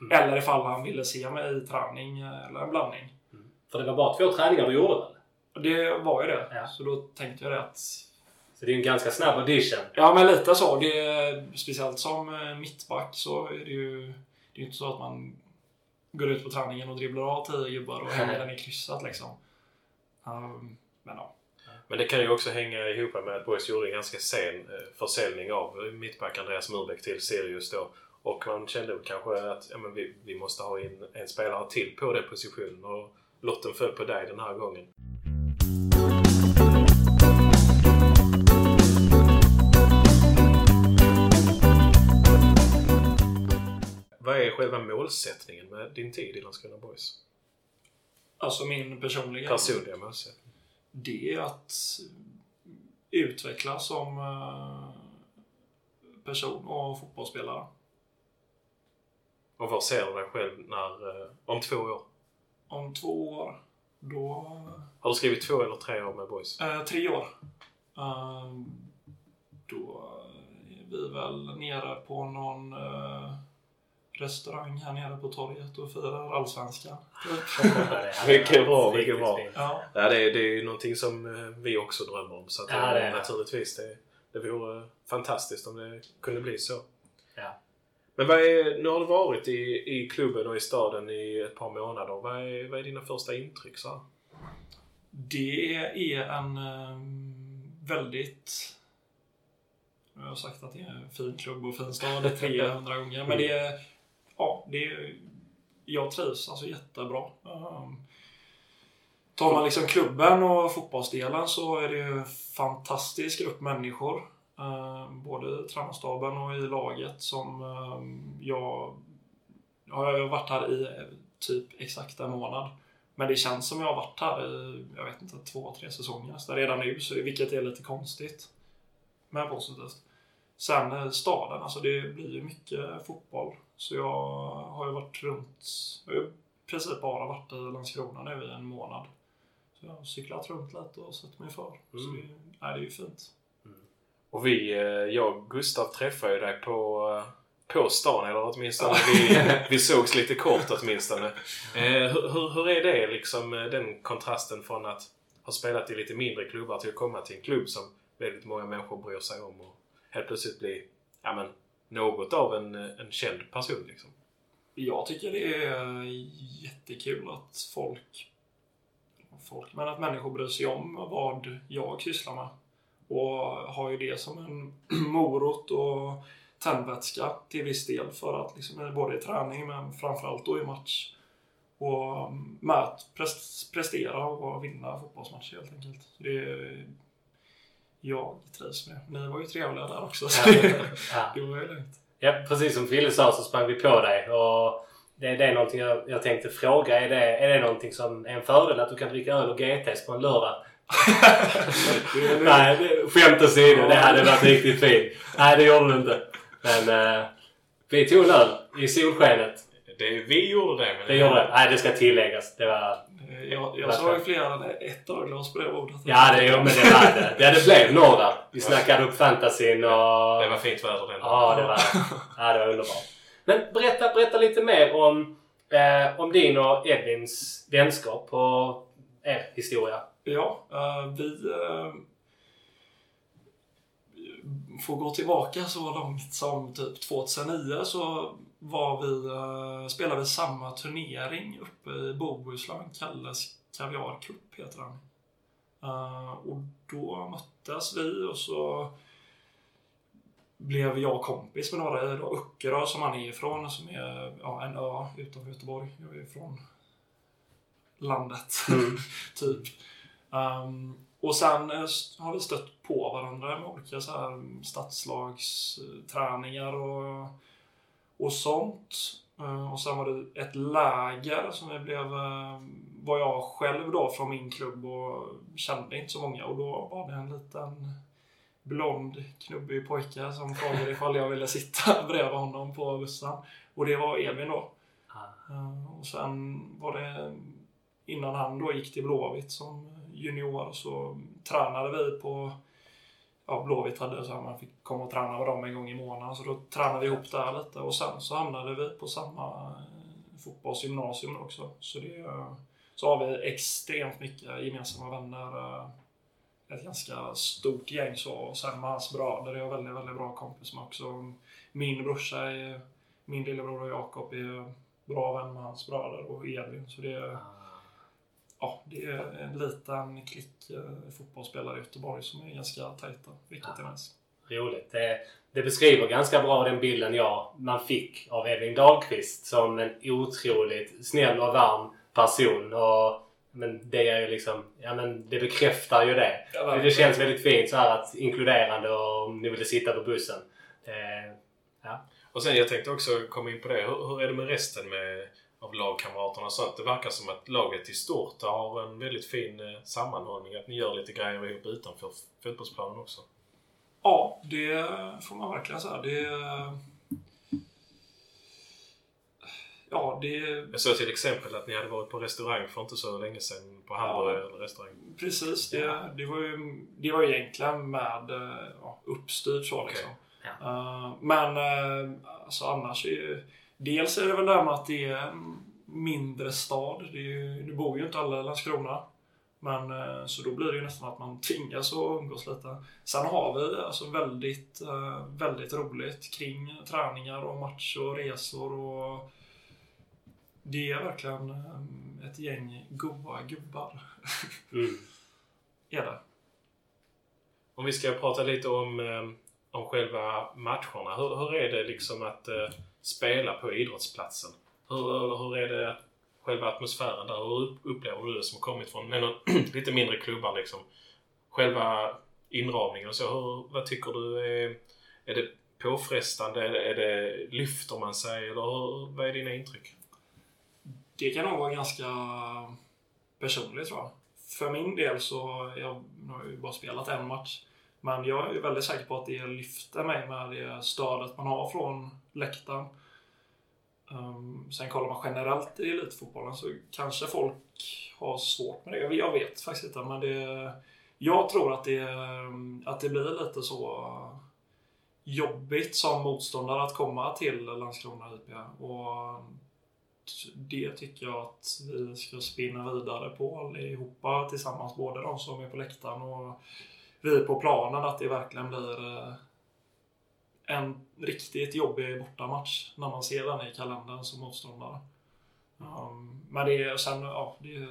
Mm. Eller ifall han ville se mig i träning eller en blandning. Mm. För det var bara två träningar du gjorde väl? Det var ju det. Ja. Så då tänkte jag det att så det är en ganska snabb audition. Ja, men lite så. Det är, speciellt som eh, mittback så är det ju det är inte så att man går ut på träningen och dribblar av tio gubbar och hänger den i krysset liksom. Um, men ja. Men det kan ju också hänga ihop med att Boys gjorde en ganska sen eh, försäljning av mittback Andreas Murbeck till Sirius då. Och man kände kanske att ja, men vi, vi måste ha in en spelare till på den positionen. Och lotten föll på dig den här gången. Själva målsättningen med din tid i Landskrona Boys? Alltså min personliga... Personliga målsättning? Det är att utvecklas som eh, person och fotbollsspelare. Och var ser du dig själv när, eh, om två år? Om två år, då... Har du skrivit två eller tre år med Boys? Eh, tre år. Eh, då är vi väl nere på någon eh, restaurang här nere på torget och firar allsvenskan. mycket bra, mycket bra. Ja. Ja, det, är, det är ju någonting som eh, vi också drömmer om. Så att Ja, det är det. naturligtvis, det, det vore fantastiskt om det kunde bli så. Ja. Men vad är, nu har du varit i, i klubben och i staden i ett par månader. Vad är, vad är dina första intryck? Så? Det är en eh, väldigt... Jag har sagt att det är en fin klubb och fin stad det är 300 gånger. Men det är... Ja, det är... Jag trivs alltså jättebra. Um, tar man liksom klubben och fotbollsdelen så är det ju en fantastisk grupp människor. Um, både i tränarstaben och i laget som um, jag... Jag har varit här i eh, typ exakt en månad. Men det känns som jag har varit här i, jag vet inte, två, tre säsonger så redan nu, så, vilket är lite konstigt. Men positivt. Sen eh, staden, alltså det blir ju mycket fotboll. Så jag har ju varit runt, jag har i princip bara varit i Landskrona nu i en månad. Så jag har cyklat runt lite och sett mig för. Så Mm. det, nej, det är ju fint. Och vi, eh, jag och Gustav träffade ju dig på, eh, på stan, eller åtminstone vi, vi sågs lite kort åtminstone. Eh, hur, hur, hur är det liksom, eh, den kontrasten från att ha spelat i lite mindre klubbar till att komma till en klubb som väldigt många människor bryr sig om och helt plötsligt bli, ja men, något av en, en känd person liksom. Jag tycker det är jättekul att folk, folk, men att människor bryr sig om vad jag sysslar med. Och har ju det som en morot och tändvätska till viss del för att liksom, eh, både i träning men framförallt då i match. Och mm, med att prestera och vinna fotbollsmatcher helt enkelt. Det är, jag trivs med. Ni var ju trevliga där också. Så Ja. det, Ja. det var ju lugnt. Ja, precis som Fille sa så sprang vi på dig. Och det, det är någonting jag, jag tänkte fråga. Är det, är det någonting som är en fördel att du kan dricka öl och GTs på en lördag? Nej, det- skämt åsido. Det hade varit riktigt fint. Nej, det gjorde du inte. Men eh, vi tog en öl i solskenet. Det, vi gjorde det. Men Det gjorde det. Nej, det ska tilläggas. Det var... Jag, jag ju fler än ett ölglas på det bordet. Ja, det, jo, men det var det. Ja, det blev några. Vi snackade upp fantasin och... Det var fint väder den Ja, det var, ja, det var underbart. Men berätta, berätta lite mer om, eh, om din och Edvins vänskap och er historia. Ja, eh, vi eh, får gå tillbaka så långt som typ 2009 så var vi, eh, spelade vi samma turnering uppe i Bohuslän, Kalles Kaviar Cup heter den. Eh, och då möttes vi och så blev jag kompis med några i Öckerö som han är ifrån, som är ja, en ö utanför Göteborg. Jag är från landet, typ. Um, och sen eh, har vi stött på varandra med olika så här stadslagsträningar och, och sånt. Eh, och sen var det ett läger som vi blev, eh, var jag själv då från min klubb och kände inte så många och då var det en liten blond knubbig pojke som frågade ifall jag ville sitta bredvid honom på bussen. Och det var Edvin då. Ah. Eh, Och sen var det innan han då gick till Blåvitt som junior så tränade vi på Ja, Blåvitt hade så här, man fick komma och träna med dem en gång i månaden så då tränade vi ihop där lite och sen så hamnade vi på samma eh, fotbollsgymnasium också. Så det eh, så har vi extremt mycket gemensamma vänner. Eh, ett ganska stort gäng så. Och sen med hans bröder är jag väldigt, väldigt bra kompis med också. Min brorsa är, min lillebror och Jakob är bra vän med hans bröder och Edvin. Så det är, ja, det är en liten klick eh, fotbollsspelare i Göteborg som är ganska tajta, vilket är nice. roligt. Det, det beskriver ganska bra den bilden jag, man fick av Edvin Dahlqvist som en otroligt snäll och varm person. Och, men det är ju liksom, ja men det bekräftar ju det. Ja, det känns väldigt fint så här att inkluderande och om ni ville sitta på bussen. Eh, ja. Och sen jag tänkte också komma in på det. Hur, hur är det med resten med, av lagkamraterna och sånt? Det verkar som att laget i stort har en väldigt fin eh, sammanhållning. Att ni gör lite grejer ihop utanför fotbollsplanen också. Ja, det får man verkligen säga. Det, ja, det... Jag såg till exempel att ni hade varit på restaurang för inte så länge sedan. På Hamburger ja. Precis. Det, det, var ju, det var ju egentligen med ja, uppstyrt så okay. liksom. Ja. Uh, men alltså annars är ju... Dels är det väl det här med att det är en mindre stad. Det, är det bor ju inte alla i Landskrona. Men, uh, så då blir det ju nästan att man tvingas att umgås lite. Sen har vi alltså väldigt, väldigt roligt kring träningar och matcher och resor och det är verkligen ett gäng goa gubbar. Mm. är det. Om vi ska prata lite om om själva matcherna. Hur, hur är det liksom att eh, spela på idrottsplatsen? Hur, hur är det själva atmosfären där? Hur upplever du det som kommit från någon, lite mindre klubbar liksom? Själva inramningen och så. Hur, vad tycker du? Är, är det påfrestande? Är det, är det, lyfter man sig? Eller hur, vad är dina intryck? Det kan nog vara ganska personligt tror jag. För min del så, jag har ju bara spelat en match. Men jag är väldigt säker på att det lyfter mig med det stödet man har från läktaren. Um, sen kollar man generellt i elitfotbollen så kanske folk har svårt med det. Jag vet faktiskt inte. Men det, jag tror att det, ehm, att det blir lite så eh, jobbigt som motståndare att komma till Landskrona IP. Och ehm, det tycker jag att vi ska spinna vidare på allihopa tillsammans. Både de som är på läktaren och vi på planen att det verkligen blir eh, en riktigt jobbig bortamatch när man ser den i kalendern som motståndare. Um, men det är sen, ja, det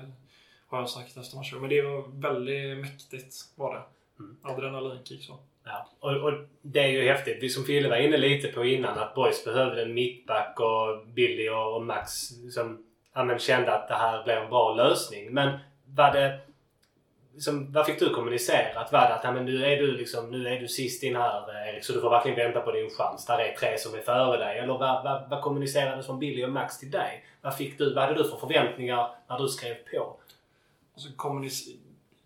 har jag sagt efter matchen. Men det var väldigt mäktigt var det. Mm. Adrenalinkick så. Ja, och, och, det är ju häftigt. Vi som Fille var inne lite på innan att Boys behövde en mittback och Billy och Max som ja, kände att det här blev en bra lösning. Men var det liksom, vad fick du kommunicerat? Var det att men nu, är du liksom, nu är du sist in här Erik så du får verkligen vänta på din chans. Där är tre som är före dig. Eller vad, vad, vad kommunicerades från Billy och Max till dig? Vad fick du? Vad hade du för förväntningar när du skrev på? Alltså, kommunic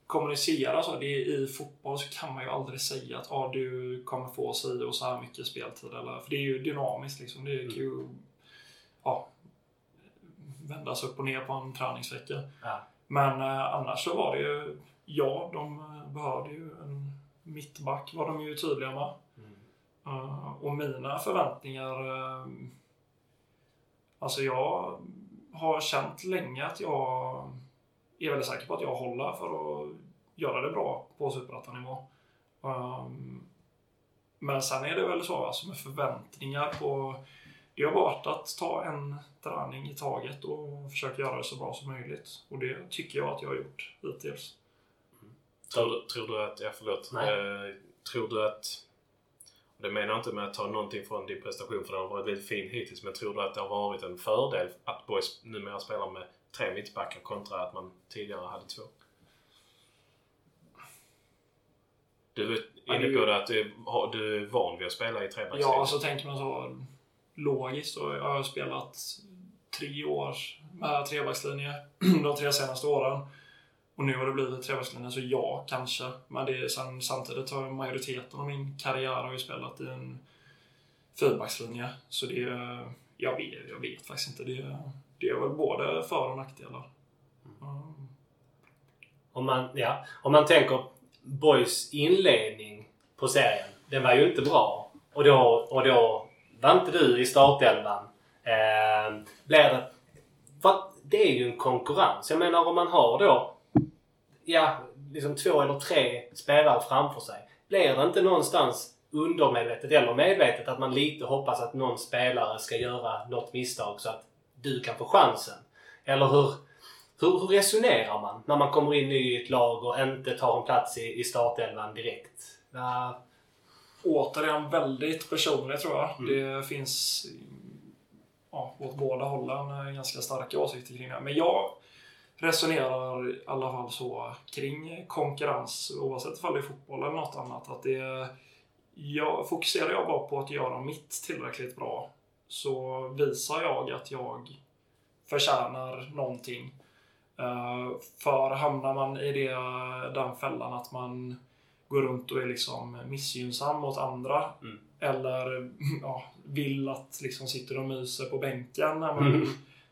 kommunicera så. Det I fotboll så kan man ju aldrig säga att ah, du kommer få si och så här mycket speltid. Eller, för det är ju dynamiskt liksom. Det kan ju ja, vändas upp och ner på en träningsvecka. Ja. Men eh, annars så var det ju ja, de eh, behövde ju en mittback var de ju tydliga med. Mm. Uh, och mina förväntningar... Uh, alltså jag har känt länge att jag är väldigt säker på att jag håller för att göra det bra på superettanivå. Um, men sen är det väl så alltså med förväntningar på... Det har varit att ta en träning i taget och försöka göra det så bra som möjligt. Och det tycker jag att jag har gjort hittills. Tror, tror du att, ja förlåt. Eh, tror du att, och det menar jag inte med att ta någonting från din prestation för den har varit väldigt fin hittills, men tror du att det har varit en fördel att Boys numera spelar med tre mittbackar kontra att man tidigare hade två? Du är inne på det att du, du är van vid att spela i trebackslinjen? Ja, alltså tänker man så logiskt så jag har spelat tre år med trebackslinje de tre senaste åren. Och nu har det blivit trevägslinjen, så ja, kanske. Men det är sen, samtidigt har majoriteten av min karriär har ju spelat i en fyrbackslinje. Så det jag vet, jag vet faktiskt inte. Det, det är väl både för och nackdelar. Mm. Om, man, ja, om man tänker Boys inledning på serien. Den var ju inte bra. Och då, och då var inte du i startelvan. Eh, blir det... För det är ju en konkurrens. Jag menar om man har då ja, liksom två eller tre spelare framför sig. Blir det inte någonstans undermedvetet eller medvetet att man lite hoppas att någon spelare ska göra något misstag så att du kan få chansen? Eller hur, hur, hur resonerar man när man kommer in i ett lag och inte tar en plats i, i startelvan direkt? Uh... återigen väldigt personlig tror jag. Mm. Det finns ja, åt båda hållen ganska starka åsikter kring det. Men jag resonerar i alla fall så kring konkurrens oavsett om det är fotboll eller något annat. Att det, jag, fokuserar jag bara på att göra mitt tillräckligt bra så visar jag att jag förtjänar någonting. Uh, för hamnar man i det, den fällan att man går runt och är liksom missgynnsam mot andra mm. eller ja, vill att liksom sitter och myser på bänken när man mm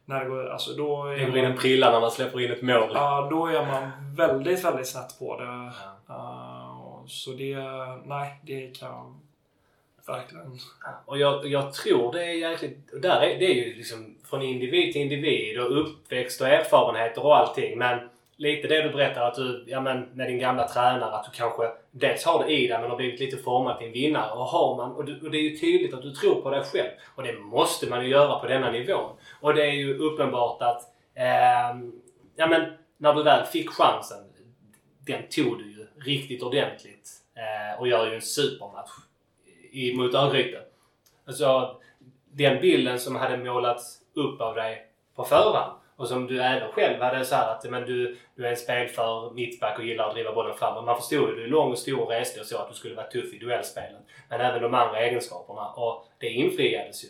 när det går, alltså då är det går in en prilla när man släpper in ett mål. Ja, då är man väldigt, väldigt snett på det. Ja. Uh, så det, nej, det kan verkligen... Och jag, jag tror det är jäkligt... Där är, det är ju liksom från individ till individ och uppväxt och erfarenheter och allting. Men lite det du berättar att du, ja men med din gamla tränare, att du kanske dels har det i dig men har blivit lite formad till en vinnare. Och har man, och, du, och det är ju tydligt att du tror på dig själv. Och det måste man ju göra på denna nivån. Och det är ju uppenbart att, eh, ja men när du väl fick chansen, den tog du ju riktigt ordentligt. Eh, och gör ju en supermatch i, mot Örgryte. Alltså, den bilden som hade målats upp av dig på förhand och som du även själv hade så att men du, du är en spelför mittback och gillar att driva bollen framåt. Man förstod ju du är lång och stor och reslig och så att du skulle vara tuff i duellspelet. Men även de andra egenskaperna. Och det infriades ju.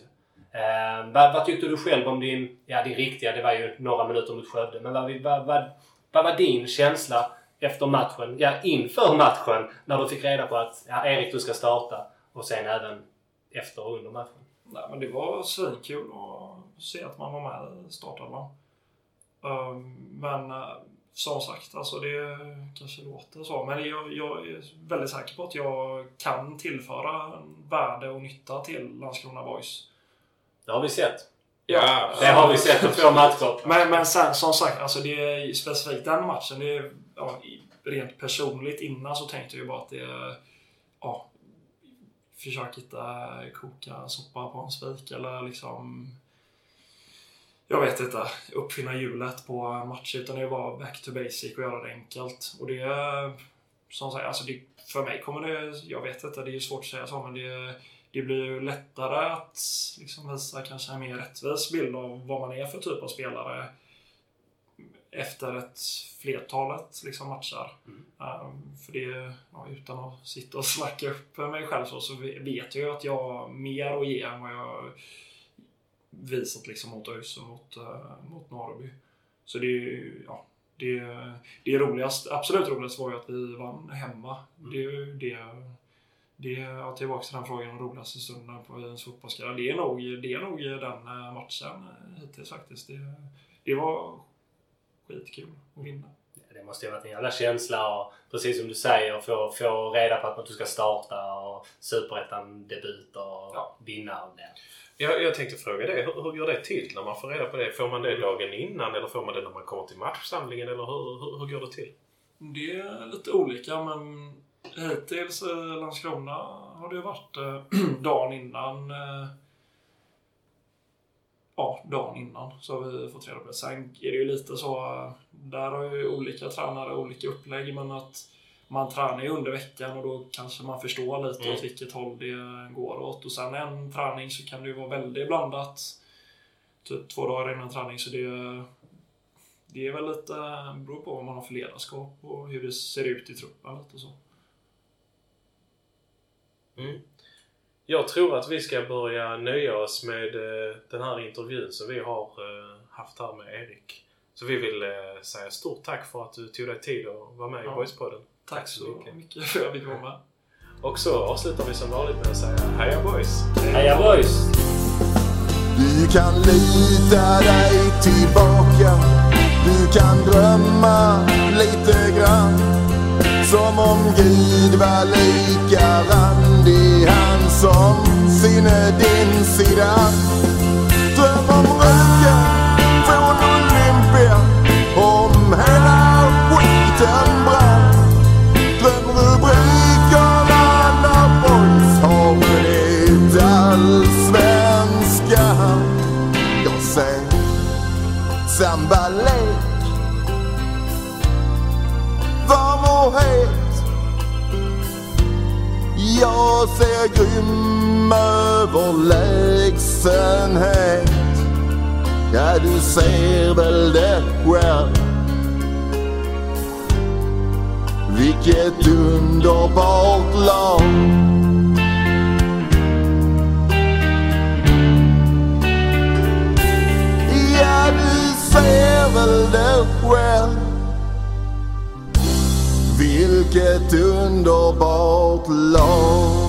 Eh, vad, vad, tyckte du själv om din, ja din riktiga, det var ju några minuter mot Skövde. Men vad, vad, vad, vad var din känsla efter matchen, ja inför matchen, när du fick reda på att ja, Erik du ska starta och sen även efter och under matchen? Nej men det var svinkul att se att man var med i startelvan. Ehm, men eh, som sagt, alltså det kanske låter så. Men jag, jag, är väldigt säker på att jag kan tillföra värde och nytta till Landskrona Boys. Det har vi sett. Ja, det har vi sett på två matcher. Men, men sen som sagt, alltså det är specifikt den matchen. Det är, ja, rent personligt innan så tänkte jag bara att det är... Ja, försök hitta koka soppa på en spik eller liksom jag vet inte, uppfinna hjulet på en match. Utan det är bara back to basic och göra det enkelt. Och det som sagt, alltså det, för mig kommer det, jag vet inte, det är svårt att säga så, men det, det blir ju lättare att liksom visa kanske en mer rättvis bild av vad man är för typ av spelare efter ett flertalet liksom, matcher. Mm. Um, för det, ja, utan att sitta och snacka upp mig själv så, så vet jag ju att jag har mer att ge än vad jag visat liksom mot ÖIS och mot, uh, mot Norrby. Så det är ja, det, det roligast, absolut roligast var ju att vi vann hemma. Mm. Det är det, det ja, tillbaka till den frågan om roligaste stunden på en fotbollskarriär. Det är nog, det är nog den eh, matchen eh, hittills faktiskt. Det, det var skitkul att vinna. Det måste ju ha varit en jävla känsla och precis som du säger få, få reda på att du ska starta och superettan-debut och ja. vinna och det. Jag, jag tänkte fråga dig, hur, hur går det till när man får reda på det? Får man det dagen innan eller får man det när man kommer till matchsamlingen eller hur, hur, hur går det till? Det är lite olika men hittills i Landskrona har det varit eh, dagen innan eh, ja, dagen innan så har vi fått reda på det. Sen är det ju lite så, eh, där har ju olika tränare olika upplägg men att man tränar ju under veckan och då kanske man förstår lite mm. åt vilket håll det går åt. Och sen en träning så kan det ju vara väldigt blandat. Typ två dagar innan träning så det, det är väl lite, beror på vad man har för ledarskap och hur det ser ut i truppen lite så. Mm. Jag tror att vi ska börja nöja oss med eh, den här intervjun som vi har eh, haft här med Erik. Så vi vill eh, säga stort tack för att du tog dig tid att vara med ja. i Boyspodden. Tack så mycket för att jag fick med. Och så avslutar vi som vanligt med att säga Heja Boys! Heja Boys! Du kan lita dig tillbaka Du kan drömma lite grann Som om Gud var lika randig Han som sinne din sida Dröm om röken från Olympia Om hela skiten sambalek Varm och het? Jag ser grym överlägsenhet. Ja, du ser väl det själv Vilket underbart lag. Ja, du ser väl det själv Vilket underbart lag.